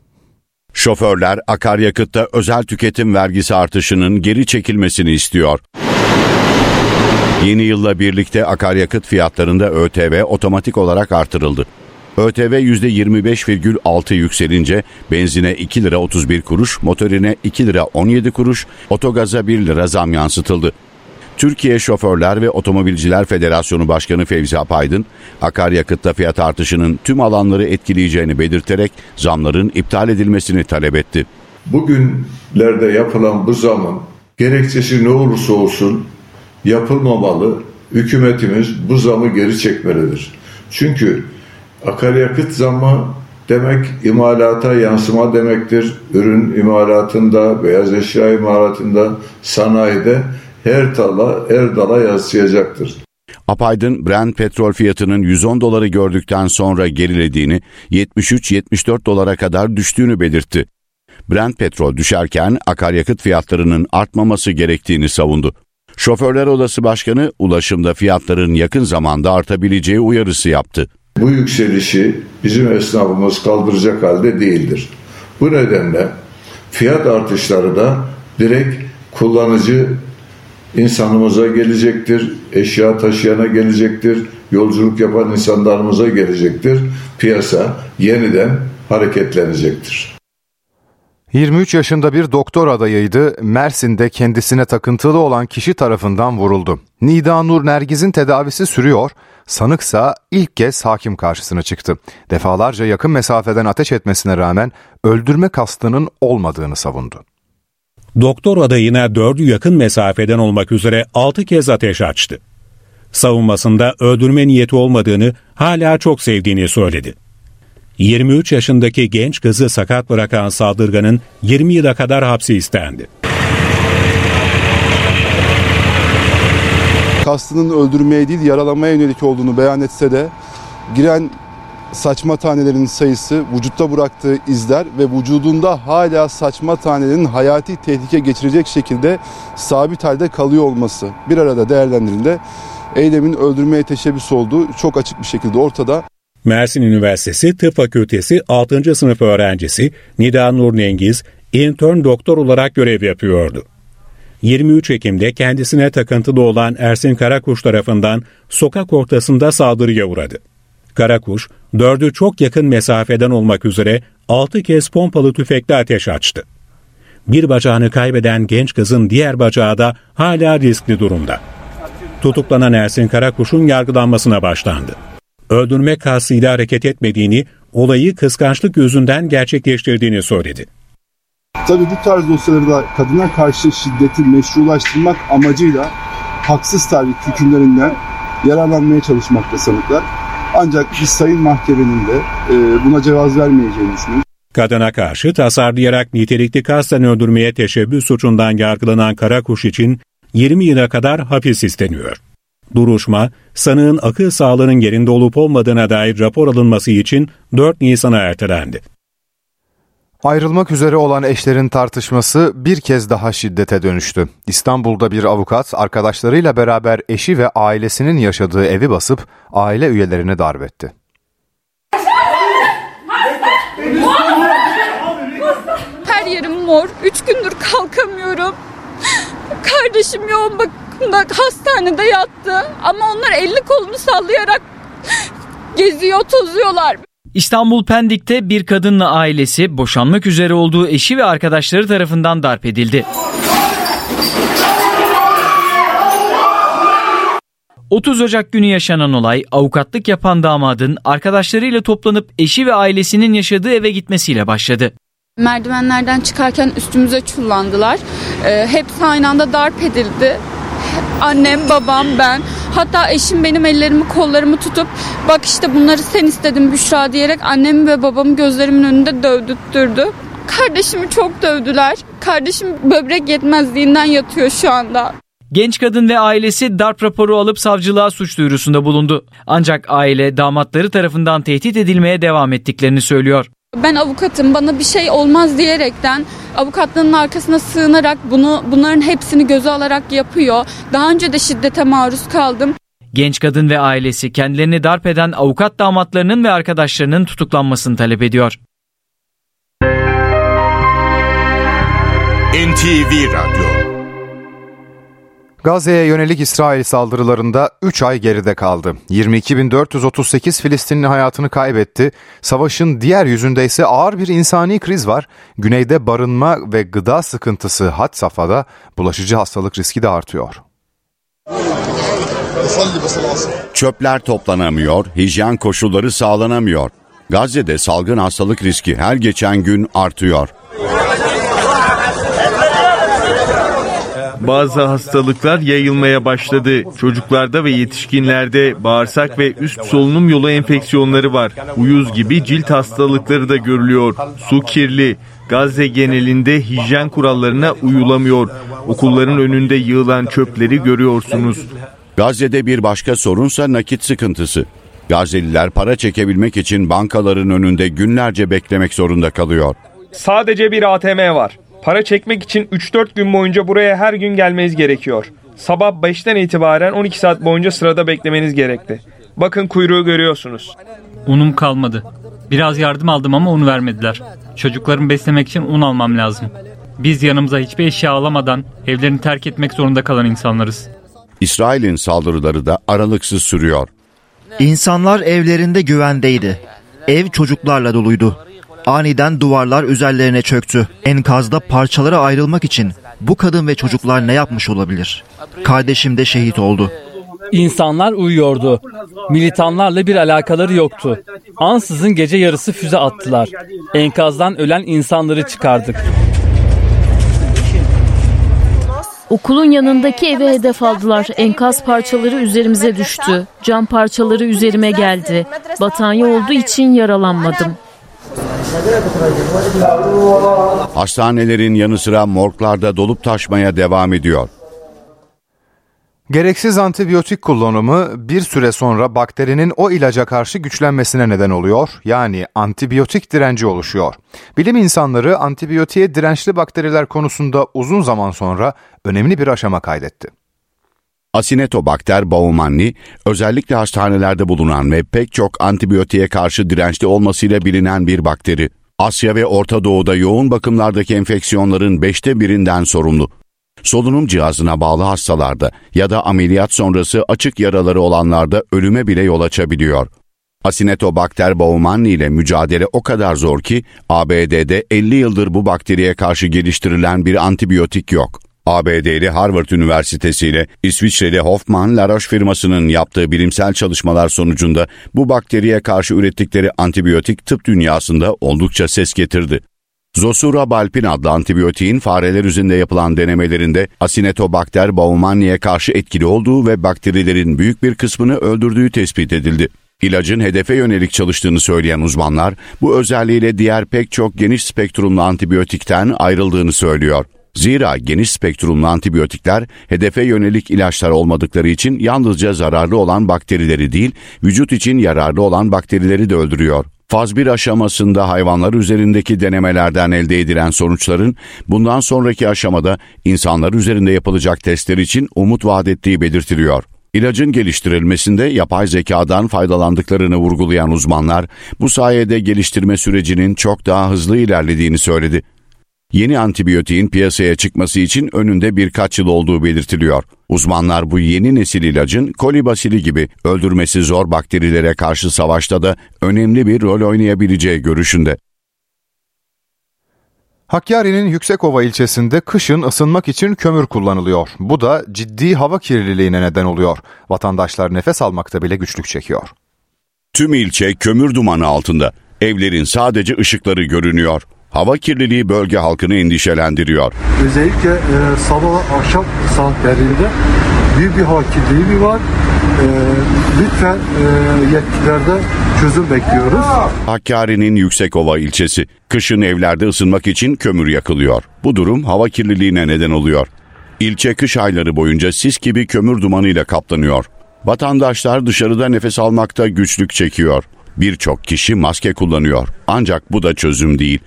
[SPEAKER 13] Şoförler akaryakıtta özel tüketim vergisi artışının geri çekilmesini istiyor. Yeni yılla birlikte akaryakıt fiyatlarında ÖTV otomatik olarak artırıldı. ÖTV %25,6 yükselince benzine 2 lira 31 kuruş, motorine 2 lira 17 kuruş, otogaza 1 lira zam yansıtıldı. Türkiye Şoförler ve Otomobilciler Federasyonu Başkanı Fevzi Apaydın, akaryakıtta fiyat artışının tüm alanları etkileyeceğini belirterek zamların iptal edilmesini talep etti.
[SPEAKER 41] Bugünlerde yapılan bu zamın gerekçesi ne olursa olsun yapılmamalı. Hükümetimiz bu zamı geri çekmelidir. Çünkü akaryakıt zamı demek imalata yansıma demektir. Ürün imalatında, beyaz eşya imalatında, sanayide her tala, her dala yansıyacaktır.
[SPEAKER 13] Apaydın Brent petrol fiyatının 110 doları gördükten sonra gerilediğini, 73-74 dolara kadar düştüğünü belirtti. Brent petrol düşerken akaryakıt fiyatlarının artmaması gerektiğini savundu. Şoförler Odası Başkanı ulaşımda fiyatların yakın zamanda artabileceği uyarısı yaptı.
[SPEAKER 41] Bu yükselişi bizim esnafımız kaldıracak halde değildir. Bu nedenle fiyat artışları da direkt kullanıcı insanımıza gelecektir, eşya taşıyana gelecektir, yolculuk yapan insanlarımıza gelecektir. Piyasa yeniden hareketlenecektir.
[SPEAKER 1] 23 yaşında bir doktor adayıydı. Mersin'de kendisine takıntılı olan kişi tarafından vuruldu. Nida Nur Nergiz'in tedavisi sürüyor. Sanıksa ilk kez hakim karşısına çıktı. Defalarca yakın mesafeden ateş etmesine rağmen öldürme kastının olmadığını savundu.
[SPEAKER 3] Doktor adayına dördü yakın mesafeden olmak üzere altı kez ateş açtı. Savunmasında öldürme niyeti olmadığını hala çok sevdiğini söyledi. 23 yaşındaki genç kızı sakat bırakan saldırganın 20 yıla kadar hapsi istendi.
[SPEAKER 42] Kastının öldürmeye değil yaralamaya yönelik olduğunu beyan etse de giren saçma tanelerin sayısı, vücutta bıraktığı izler ve vücudunda hala saçma tanelerin hayati tehlike geçirecek şekilde sabit halde kalıyor olması bir arada değerlendirildiğinde eylemin öldürmeye teşebbüs olduğu çok açık bir şekilde ortada.
[SPEAKER 3] Mersin Üniversitesi Tıp Fakültesi 6. sınıf öğrencisi Nida Nur Nengiz, intern doktor olarak görev yapıyordu. 23 Ekim'de kendisine takıntılı olan Ersin Karakuş tarafından sokak ortasında saldırıya uğradı. Karakuş, dördü çok yakın mesafeden olmak üzere 6 kez pompalı tüfekle ateş açtı. Bir bacağını kaybeden genç kızın diğer bacağı da hala riskli durumda. Tutuklanan Ersin Karakuş'un yargılanmasına başlandı. Öldürme kastıyla hareket etmediğini, olayı kıskançlık yüzünden gerçekleştirdiğini söyledi.
[SPEAKER 42] Tabii bu tarz dosyalarda kadına karşı şiddeti meşrulaştırmak amacıyla haksız tahrik hükümlerinden yararlanmaya çalışmakta sanıklar. Ancak biz sayın mahkemenin de e, buna cevaz vermeyeceğini düşünüyoruz.
[SPEAKER 3] Kadına karşı tasarlayarak nitelikli kasten öldürmeye teşebbüs suçundan yargılanan Karakuş için 20 yıla kadar hapis isteniyor. Duruşma, sanığın akıl sağlığının yerinde olup olmadığına dair rapor alınması için 4 Nisan'a ertelendi.
[SPEAKER 1] Ayrılmak üzere olan eşlerin tartışması bir kez daha şiddete dönüştü. İstanbul'da bir avukat arkadaşlarıyla beraber eşi ve ailesinin yaşadığı evi basıp aile üyelerini darp etti.
[SPEAKER 37] Her yerim mor. Üç gündür kalkamıyorum. Kardeşim yoğun bakımda hastanede yattı. Ama onlar elini kolunu sallayarak geziyor, tozuyorlar.
[SPEAKER 43] İstanbul Pendik'te bir kadınla ailesi boşanmak üzere olduğu eşi ve arkadaşları tarafından darp edildi. 30 Ocak günü yaşanan olay avukatlık yapan damadın arkadaşlarıyla toplanıp eşi ve ailesinin yaşadığı eve gitmesiyle başladı.
[SPEAKER 37] Merdivenlerden çıkarken üstümüze çullandılar. Ee, hepsi aynı anda darp edildi. Annem, babam, ben. Hatta eşim benim ellerimi kollarımı tutup bak işte bunları sen istedin Büşra diyerek annemi ve babamı gözlerimin önünde dövdürttürdü. Kardeşimi çok dövdüler. Kardeşim böbrek yetmezliğinden yatıyor şu anda.
[SPEAKER 43] Genç kadın ve ailesi darp raporu alıp savcılığa suç duyurusunda bulundu. Ancak aile damatları tarafından tehdit edilmeye devam ettiklerini söylüyor.
[SPEAKER 37] Ben avukatım bana bir şey olmaz diyerekten avukatlığının arkasına sığınarak bunu bunların hepsini göze alarak yapıyor. Daha önce de şiddete maruz kaldım.
[SPEAKER 43] Genç kadın ve ailesi kendilerini darp eden avukat damatlarının ve arkadaşlarının tutuklanmasını talep ediyor.
[SPEAKER 44] NTV Radyo
[SPEAKER 1] Gazze'ye yönelik İsrail saldırılarında 3 ay geride kaldı. 22.438 Filistinli hayatını kaybetti. Savaşın diğer yüzünde ise ağır bir insani kriz var. Güneyde barınma ve gıda sıkıntısı had safhada bulaşıcı hastalık riski de artıyor.
[SPEAKER 13] Çöpler toplanamıyor, hijyen koşulları sağlanamıyor. Gazze'de salgın hastalık riski her geçen gün artıyor.
[SPEAKER 18] Bazı hastalıklar yayılmaya başladı. Çocuklarda ve yetişkinlerde bağırsak ve üst solunum yolu enfeksiyonları var. Uyuz gibi cilt hastalıkları da görülüyor. Su kirli. Gazze genelinde hijyen kurallarına uyulamıyor. Okulların önünde yığılan çöpleri görüyorsunuz.
[SPEAKER 13] Gazze'de bir başka sorunsa nakit sıkıntısı. Gazze'liler para çekebilmek için bankaların önünde günlerce beklemek zorunda kalıyor.
[SPEAKER 45] Sadece bir ATM var. Para çekmek için 3-4 gün boyunca buraya her gün gelmeniz gerekiyor. Sabah 5'ten itibaren 12 saat boyunca sırada beklemeniz gerekti. Bakın kuyruğu görüyorsunuz.
[SPEAKER 46] Unum kalmadı. Biraz yardım aldım ama un vermediler. Çocuklarımı beslemek için un almam lazım. Biz yanımıza hiçbir eşya alamadan evlerini terk etmek zorunda kalan insanlarız.
[SPEAKER 13] İsrail'in saldırıları da aralıksız sürüyor.
[SPEAKER 47] İnsanlar evlerinde güvendeydi. Ev çocuklarla doluydu. Aniden duvarlar üzerlerine çöktü. Enkazda parçalara ayrılmak için bu kadın ve çocuklar ne yapmış olabilir? Kardeşim de şehit oldu.
[SPEAKER 48] İnsanlar uyuyordu. Militanlarla bir alakaları yoktu. Ansızın gece yarısı füze attılar. Enkazdan ölen insanları çıkardık.
[SPEAKER 49] Okulun yanındaki eve hedef aldılar. Enkaz parçaları üzerimize düştü. Cam parçaları üzerime geldi. Batanya olduğu için yaralanmadım.
[SPEAKER 13] Hastanelerin yanı sıra morglarda dolup taşmaya devam ediyor.
[SPEAKER 1] Gereksiz antibiyotik kullanımı bir süre sonra bakterinin o ilaca karşı güçlenmesine neden oluyor. Yani antibiyotik direnci oluşuyor. Bilim insanları antibiyotiğe dirençli bakteriler konusunda uzun zaman sonra önemli bir aşama kaydetti.
[SPEAKER 13] Acinetobakter baumanni özellikle hastanelerde bulunan ve pek çok antibiyotiğe karşı dirençli olmasıyla bilinen bir bakteri. Asya ve Orta Doğu'da yoğun bakımlardaki enfeksiyonların beşte birinden sorumlu. Solunum cihazına bağlı hastalarda ya da ameliyat sonrası açık yaraları olanlarda ölüme bile yol açabiliyor. Acinetobakter baumanni ile mücadele o kadar zor ki ABD'de 50 yıldır bu bakteriye karşı geliştirilen bir antibiyotik yok. ABD'li Harvard Üniversitesi ile İsviçreli Hoffman La Roche firmasının yaptığı bilimsel çalışmalar sonucunda bu bakteriye karşı ürettikleri antibiyotik tıp dünyasında oldukça ses getirdi. Zosurabalpin adlı antibiyotiğin fareler üzerinde yapılan denemelerinde Acinetobakter baumanni'ye karşı etkili olduğu ve bakterilerin büyük bir kısmını öldürdüğü tespit edildi. İlacın hedefe yönelik çalıştığını söyleyen uzmanlar bu özelliğiyle diğer pek çok geniş spektrumlu antibiyotikten ayrıldığını söylüyor. Zira geniş spektrumlu antibiyotikler hedefe yönelik ilaçlar olmadıkları için yalnızca zararlı olan bakterileri değil, vücut için yararlı olan bakterileri de öldürüyor. Faz 1 aşamasında hayvanlar üzerindeki denemelerden elde edilen sonuçların bundan sonraki aşamada insanlar üzerinde yapılacak testler için umut vaat ettiği belirtiliyor. İlacın geliştirilmesinde yapay zekadan faydalandıklarını vurgulayan uzmanlar bu sayede geliştirme sürecinin çok daha hızlı ilerlediğini söyledi. Yeni antibiyotiğin piyasaya çıkması için önünde birkaç yıl olduğu belirtiliyor. Uzmanlar bu yeni nesil ilacın kolibasili gibi öldürmesi zor bakterilere karşı savaşta da önemli bir rol oynayabileceği görüşünde.
[SPEAKER 1] Hakkari'nin Yüksekova ilçesinde kışın ısınmak için kömür kullanılıyor. Bu da ciddi hava kirliliğine neden oluyor. Vatandaşlar nefes almakta bile güçlük çekiyor.
[SPEAKER 13] Tüm ilçe kömür dumanı altında. Evlerin sadece ışıkları görünüyor. Hava kirliliği bölge halkını endişelendiriyor.
[SPEAKER 50] Özellikle e, sabah akşam saatlerinde büyük bir hava kirliliği var. E, lütfen e, yetkililerde çözüm bekliyoruz.
[SPEAKER 13] Hakkari'nin Yüksekova ilçesi. Kışın evlerde ısınmak için kömür yakılıyor. Bu durum hava kirliliğine neden oluyor. İlçe kış ayları boyunca sis gibi kömür dumanıyla kaplanıyor. Vatandaşlar dışarıda nefes almakta güçlük çekiyor. Birçok kişi maske kullanıyor. Ancak bu da çözüm değil.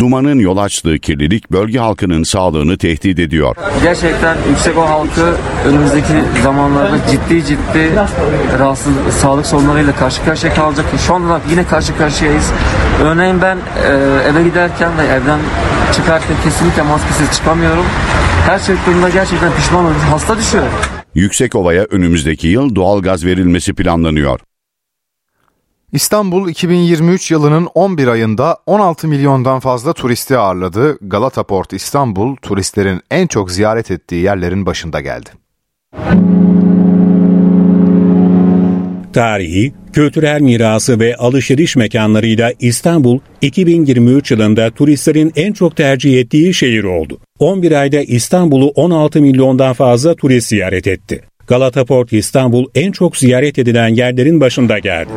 [SPEAKER 13] Dumanın yol açtığı kirlilik bölge halkının sağlığını tehdit ediyor.
[SPEAKER 51] Gerçekten yüksek o halkı önümüzdeki zamanlarda ciddi ciddi rahatsız sağlık sorunlarıyla karşı karşıya kalacak. Şu anda da yine karşı karşıyayız. Örneğin ben e, eve giderken ve evden çıkarken kesinlikle maskesiz çıkamıyorum. Her çıktığımda gerçekten pişman oluyorum. Hasta düşüyor.
[SPEAKER 13] Yüksekova'ya önümüzdeki yıl doğal gaz verilmesi planlanıyor.
[SPEAKER 1] İstanbul 2023 yılının 11 ayında 16 milyondan fazla turisti ağırladı. Galata Port İstanbul turistlerin en çok ziyaret ettiği yerlerin başında geldi.
[SPEAKER 3] Tarihi, kültürel mirası ve alışveriş mekanlarıyla İstanbul 2023 yılında turistlerin en çok tercih ettiği şehir oldu. 11 ayda İstanbul'u 16 milyondan fazla turist ziyaret etti. Galata Port İstanbul en çok ziyaret edilen yerlerin başında geldi.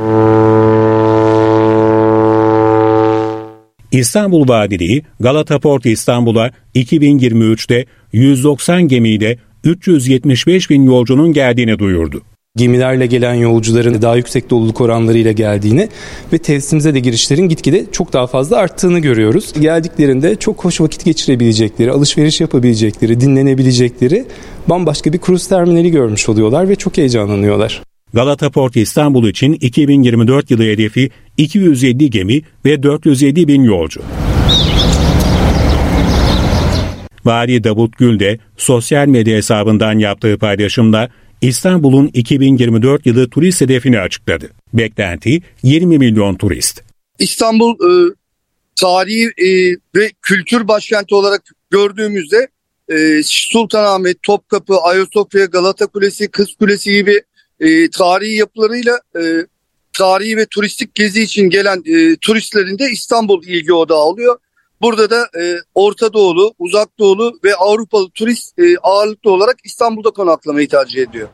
[SPEAKER 3] İstanbul Vadiliği Galata Port İstanbul'a 2023'te 190 gemiyle 375 bin yolcunun geldiğini duyurdu.
[SPEAKER 52] gemilerle gelen yolcuların daha yüksek doluluk oranlarıyla geldiğini ve tesisimize de girişlerin gitgide çok daha fazla arttığını görüyoruz. Geldiklerinde çok hoş vakit geçirebilecekleri, alışveriş yapabilecekleri, dinlenebilecekleri bambaşka bir kruz terminali görmüş oluyorlar ve çok heyecanlanıyorlar.
[SPEAKER 3] Galata Port İstanbul için 2024 yılı hedefi 250 gemi ve 407 bin yolcu. Vali Davut Gül de sosyal medya hesabından yaptığı paylaşımda İstanbul'un 2024 yılı turist hedefini açıkladı. Beklenti 20 milyon turist.
[SPEAKER 53] İstanbul e, tarihi e, ve kültür başkenti olarak gördüğümüzde e, Sultanahmet, Topkapı, Ayasofya, Galata Kulesi, Kız Kulesi gibi e, tarihi yapılarıyla e, tarihi ve turistik gezi için gelen e, turistlerin de İstanbul ilgi odağı oluyor. Burada da e, Orta Doğulu, Uzak Doğulu ve Avrupalı turist e, ağırlıklı olarak İstanbul'da konaklamayı tercih ediyor.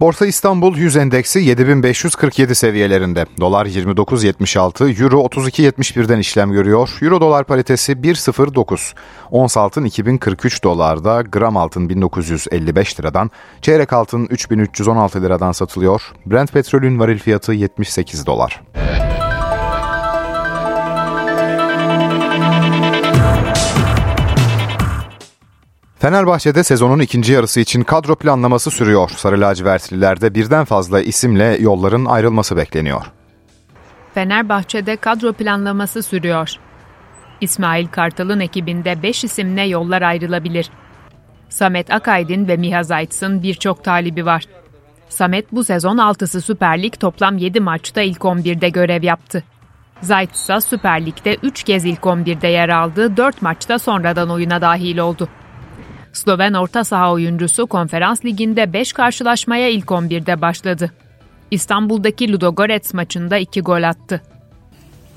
[SPEAKER 1] Borsa İstanbul 100 endeksi 7547 seviyelerinde. Dolar 29.76, Euro 32.71'den işlem görüyor. Euro dolar paritesi 1.09. Ons altın 2043 dolarda, gram altın 1955 liradan, çeyrek altın 3316 liradan satılıyor. Brent petrolün varil fiyatı 78 dolar. Fenerbahçe'de sezonun ikinci yarısı için kadro planlaması sürüyor. Sarı lacivertlilerde birden fazla isimle yolların ayrılması bekleniyor.
[SPEAKER 30] Fenerbahçe'de kadro planlaması sürüyor. İsmail Kartal'ın ekibinde 5 isimle yollar ayrılabilir. Samet Akaydın ve Miha Zayt'sın birçok talibi var. Samet bu sezon 6'sı Süper Lig toplam 7 maçta ilk 11'de görev yaptı. Zayt ise Süper Lig'de 3 kez ilk 11'de yer aldı, 4 maçta sonradan oyuna dahil oldu. Sloven orta saha oyuncusu Konferans Ligi'nde 5 karşılaşmaya ilk 11'de başladı. İstanbul'daki Ludogorets maçında 2 gol attı.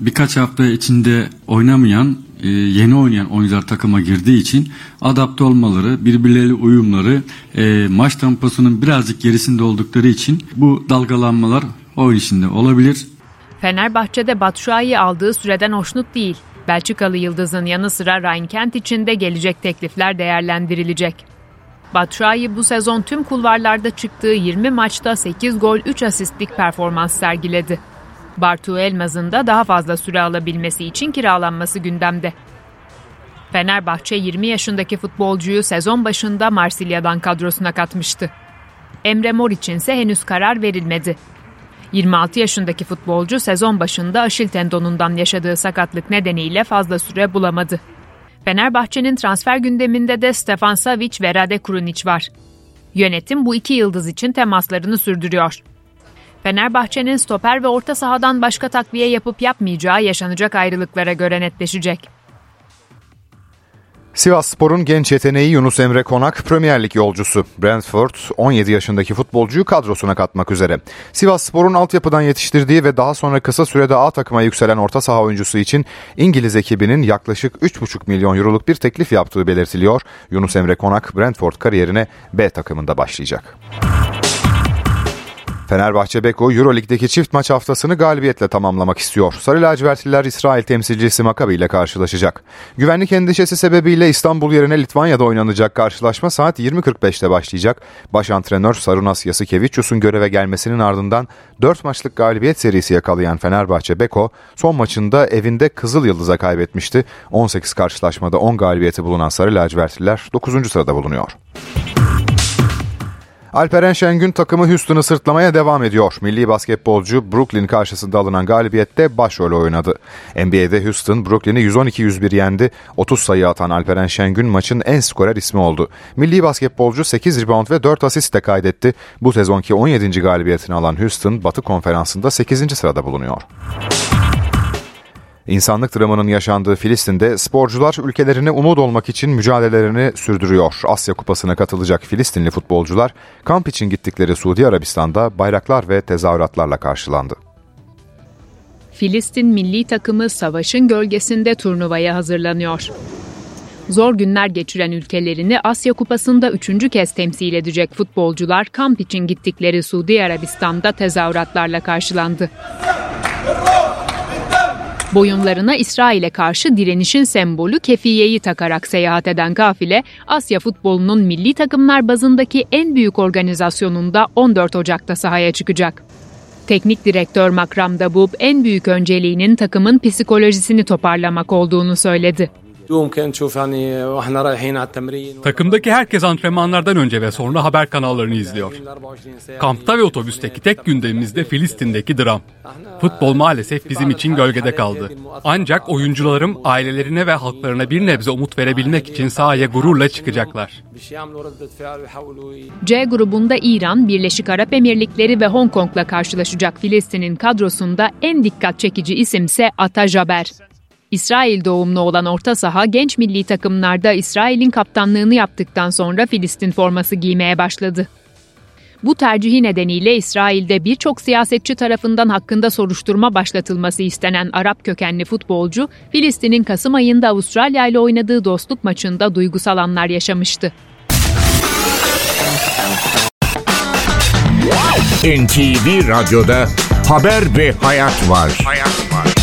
[SPEAKER 54] Birkaç hafta içinde oynamayan, e, yeni oynayan oyuncular takıma girdiği için adapte olmaları, birbirleriyle uyumları, e, maç temposunun birazcık gerisinde oldukları için bu dalgalanmalar oyun içinde olabilir.
[SPEAKER 30] Fenerbahçe'de Batshuayi aldığı süreden hoşnut değil. Belçikalı Yıldız'ın yanı sıra Ryan Kent için de gelecek teklifler değerlendirilecek. Batshuayi bu sezon tüm kulvarlarda çıktığı 20 maçta 8 gol 3 asistlik performans sergiledi. Bartu Elmaz'ın da daha fazla süre alabilmesi için kiralanması gündemde. Fenerbahçe 20 yaşındaki futbolcuyu sezon başında Marsilya'dan kadrosuna katmıştı. Emre Mor için ise henüz karar verilmedi. 26 yaşındaki futbolcu sezon başında aşil tendonundan yaşadığı sakatlık nedeniyle fazla süre bulamadı. Fenerbahçe'nin transfer gündeminde de Stefan Savic ve Rade Krunic var. Yönetim bu iki yıldız için temaslarını sürdürüyor. Fenerbahçe'nin stoper ve orta sahadan başka takviye yapıp yapmayacağı yaşanacak ayrılıklara göre netleşecek.
[SPEAKER 1] Sivas Spor'un genç yeteneği Yunus Emre Konak Premier Lig yolcusu. Brentford 17 yaşındaki futbolcuyu kadrosuna katmak üzere. Sivas Spor'un altyapıdan yetiştirdiği ve daha sonra kısa sürede A takıma yükselen orta saha oyuncusu için İngiliz ekibinin yaklaşık 3,5 milyon euroluk bir teklif yaptığı belirtiliyor. Yunus Emre Konak Brentford kariyerine B takımında başlayacak. Fenerbahçe Beko Euroleague'deki çift maç haftasını galibiyetle tamamlamak istiyor. Sarı lacivertliler İsrail temsilcisi Makabi ile karşılaşacak. Güvenlik endişesi sebebiyle İstanbul yerine Litvanya'da oynanacak karşılaşma saat 20.45'te başlayacak. Baş antrenör Sarunas Yasikevicius'un göreve gelmesinin ardından 4 maçlık galibiyet serisi yakalayan Fenerbahçe Beko son maçında evinde Kızıl Yıldız'a kaybetmişti. 18 karşılaşmada 10 galibiyeti bulunan Sarı lacivertliler 9. sırada bulunuyor. Alperen Şengün takımı Houston'ı sırtlamaya devam ediyor. Milli basketbolcu Brooklyn karşısında alınan galibiyette başrol oynadı. NBA'de Houston Brooklyn'i 112-101 yendi. 30 sayı atan Alperen Şengün maçın en skorer ismi oldu. Milli basketbolcu 8 rebound ve 4 asist de kaydetti. Bu sezonki 17. galibiyetini alan Houston Batı Konferansı'nda 8. sırada bulunuyor. İnsanlık dramının yaşandığı Filistin'de sporcular ülkelerine umut olmak için mücadelelerini sürdürüyor. Asya Kupası'na katılacak Filistinli futbolcular kamp için gittikleri Suudi Arabistan'da bayraklar ve tezahüratlarla karşılandı.
[SPEAKER 30] Filistin milli takımı savaşın gölgesinde turnuvaya hazırlanıyor. Zor günler geçiren ülkelerini Asya Kupası'nda üçüncü kez temsil edecek futbolcular kamp için gittikleri Suudi Arabistan'da tezahüratlarla karşılandı. Boyunlarına İsrail'e karşı direnişin sembolü kefiyeyi takarak seyahat eden kafile, Asya futbolunun milli takımlar bazındaki en büyük organizasyonunda 14 Ocak'ta sahaya çıkacak. Teknik direktör Makram Dabub en büyük önceliğinin takımın psikolojisini toparlamak olduğunu söyledi.
[SPEAKER 55] Takımdaki herkes antrenmanlardan önce ve sonra haber kanallarını izliyor. Kampta ve otobüsteki tek gündemimiz de Filistin'deki dram. Futbol maalesef bizim için gölgede kaldı. Ancak oyuncularım ailelerine ve halklarına bir nebze umut verebilmek için sahaya gururla çıkacaklar.
[SPEAKER 30] C grubunda İran, Birleşik Arap Emirlikleri ve Hong Kong'la karşılaşacak Filistin'in kadrosunda en dikkat çekici isimse Ata Jaber. İsrail doğumlu olan orta saha genç milli takımlarda İsrail'in kaptanlığını yaptıktan sonra Filistin forması giymeye başladı. Bu tercihi nedeniyle İsrail'de birçok siyasetçi tarafından hakkında soruşturma başlatılması istenen Arap kökenli futbolcu, Filistin'in Kasım ayında Avustralya ile oynadığı dostluk maçında duygusal anlar yaşamıştı.
[SPEAKER 44] NTV Radyo'da Haber ve Hayat var. Hayat var.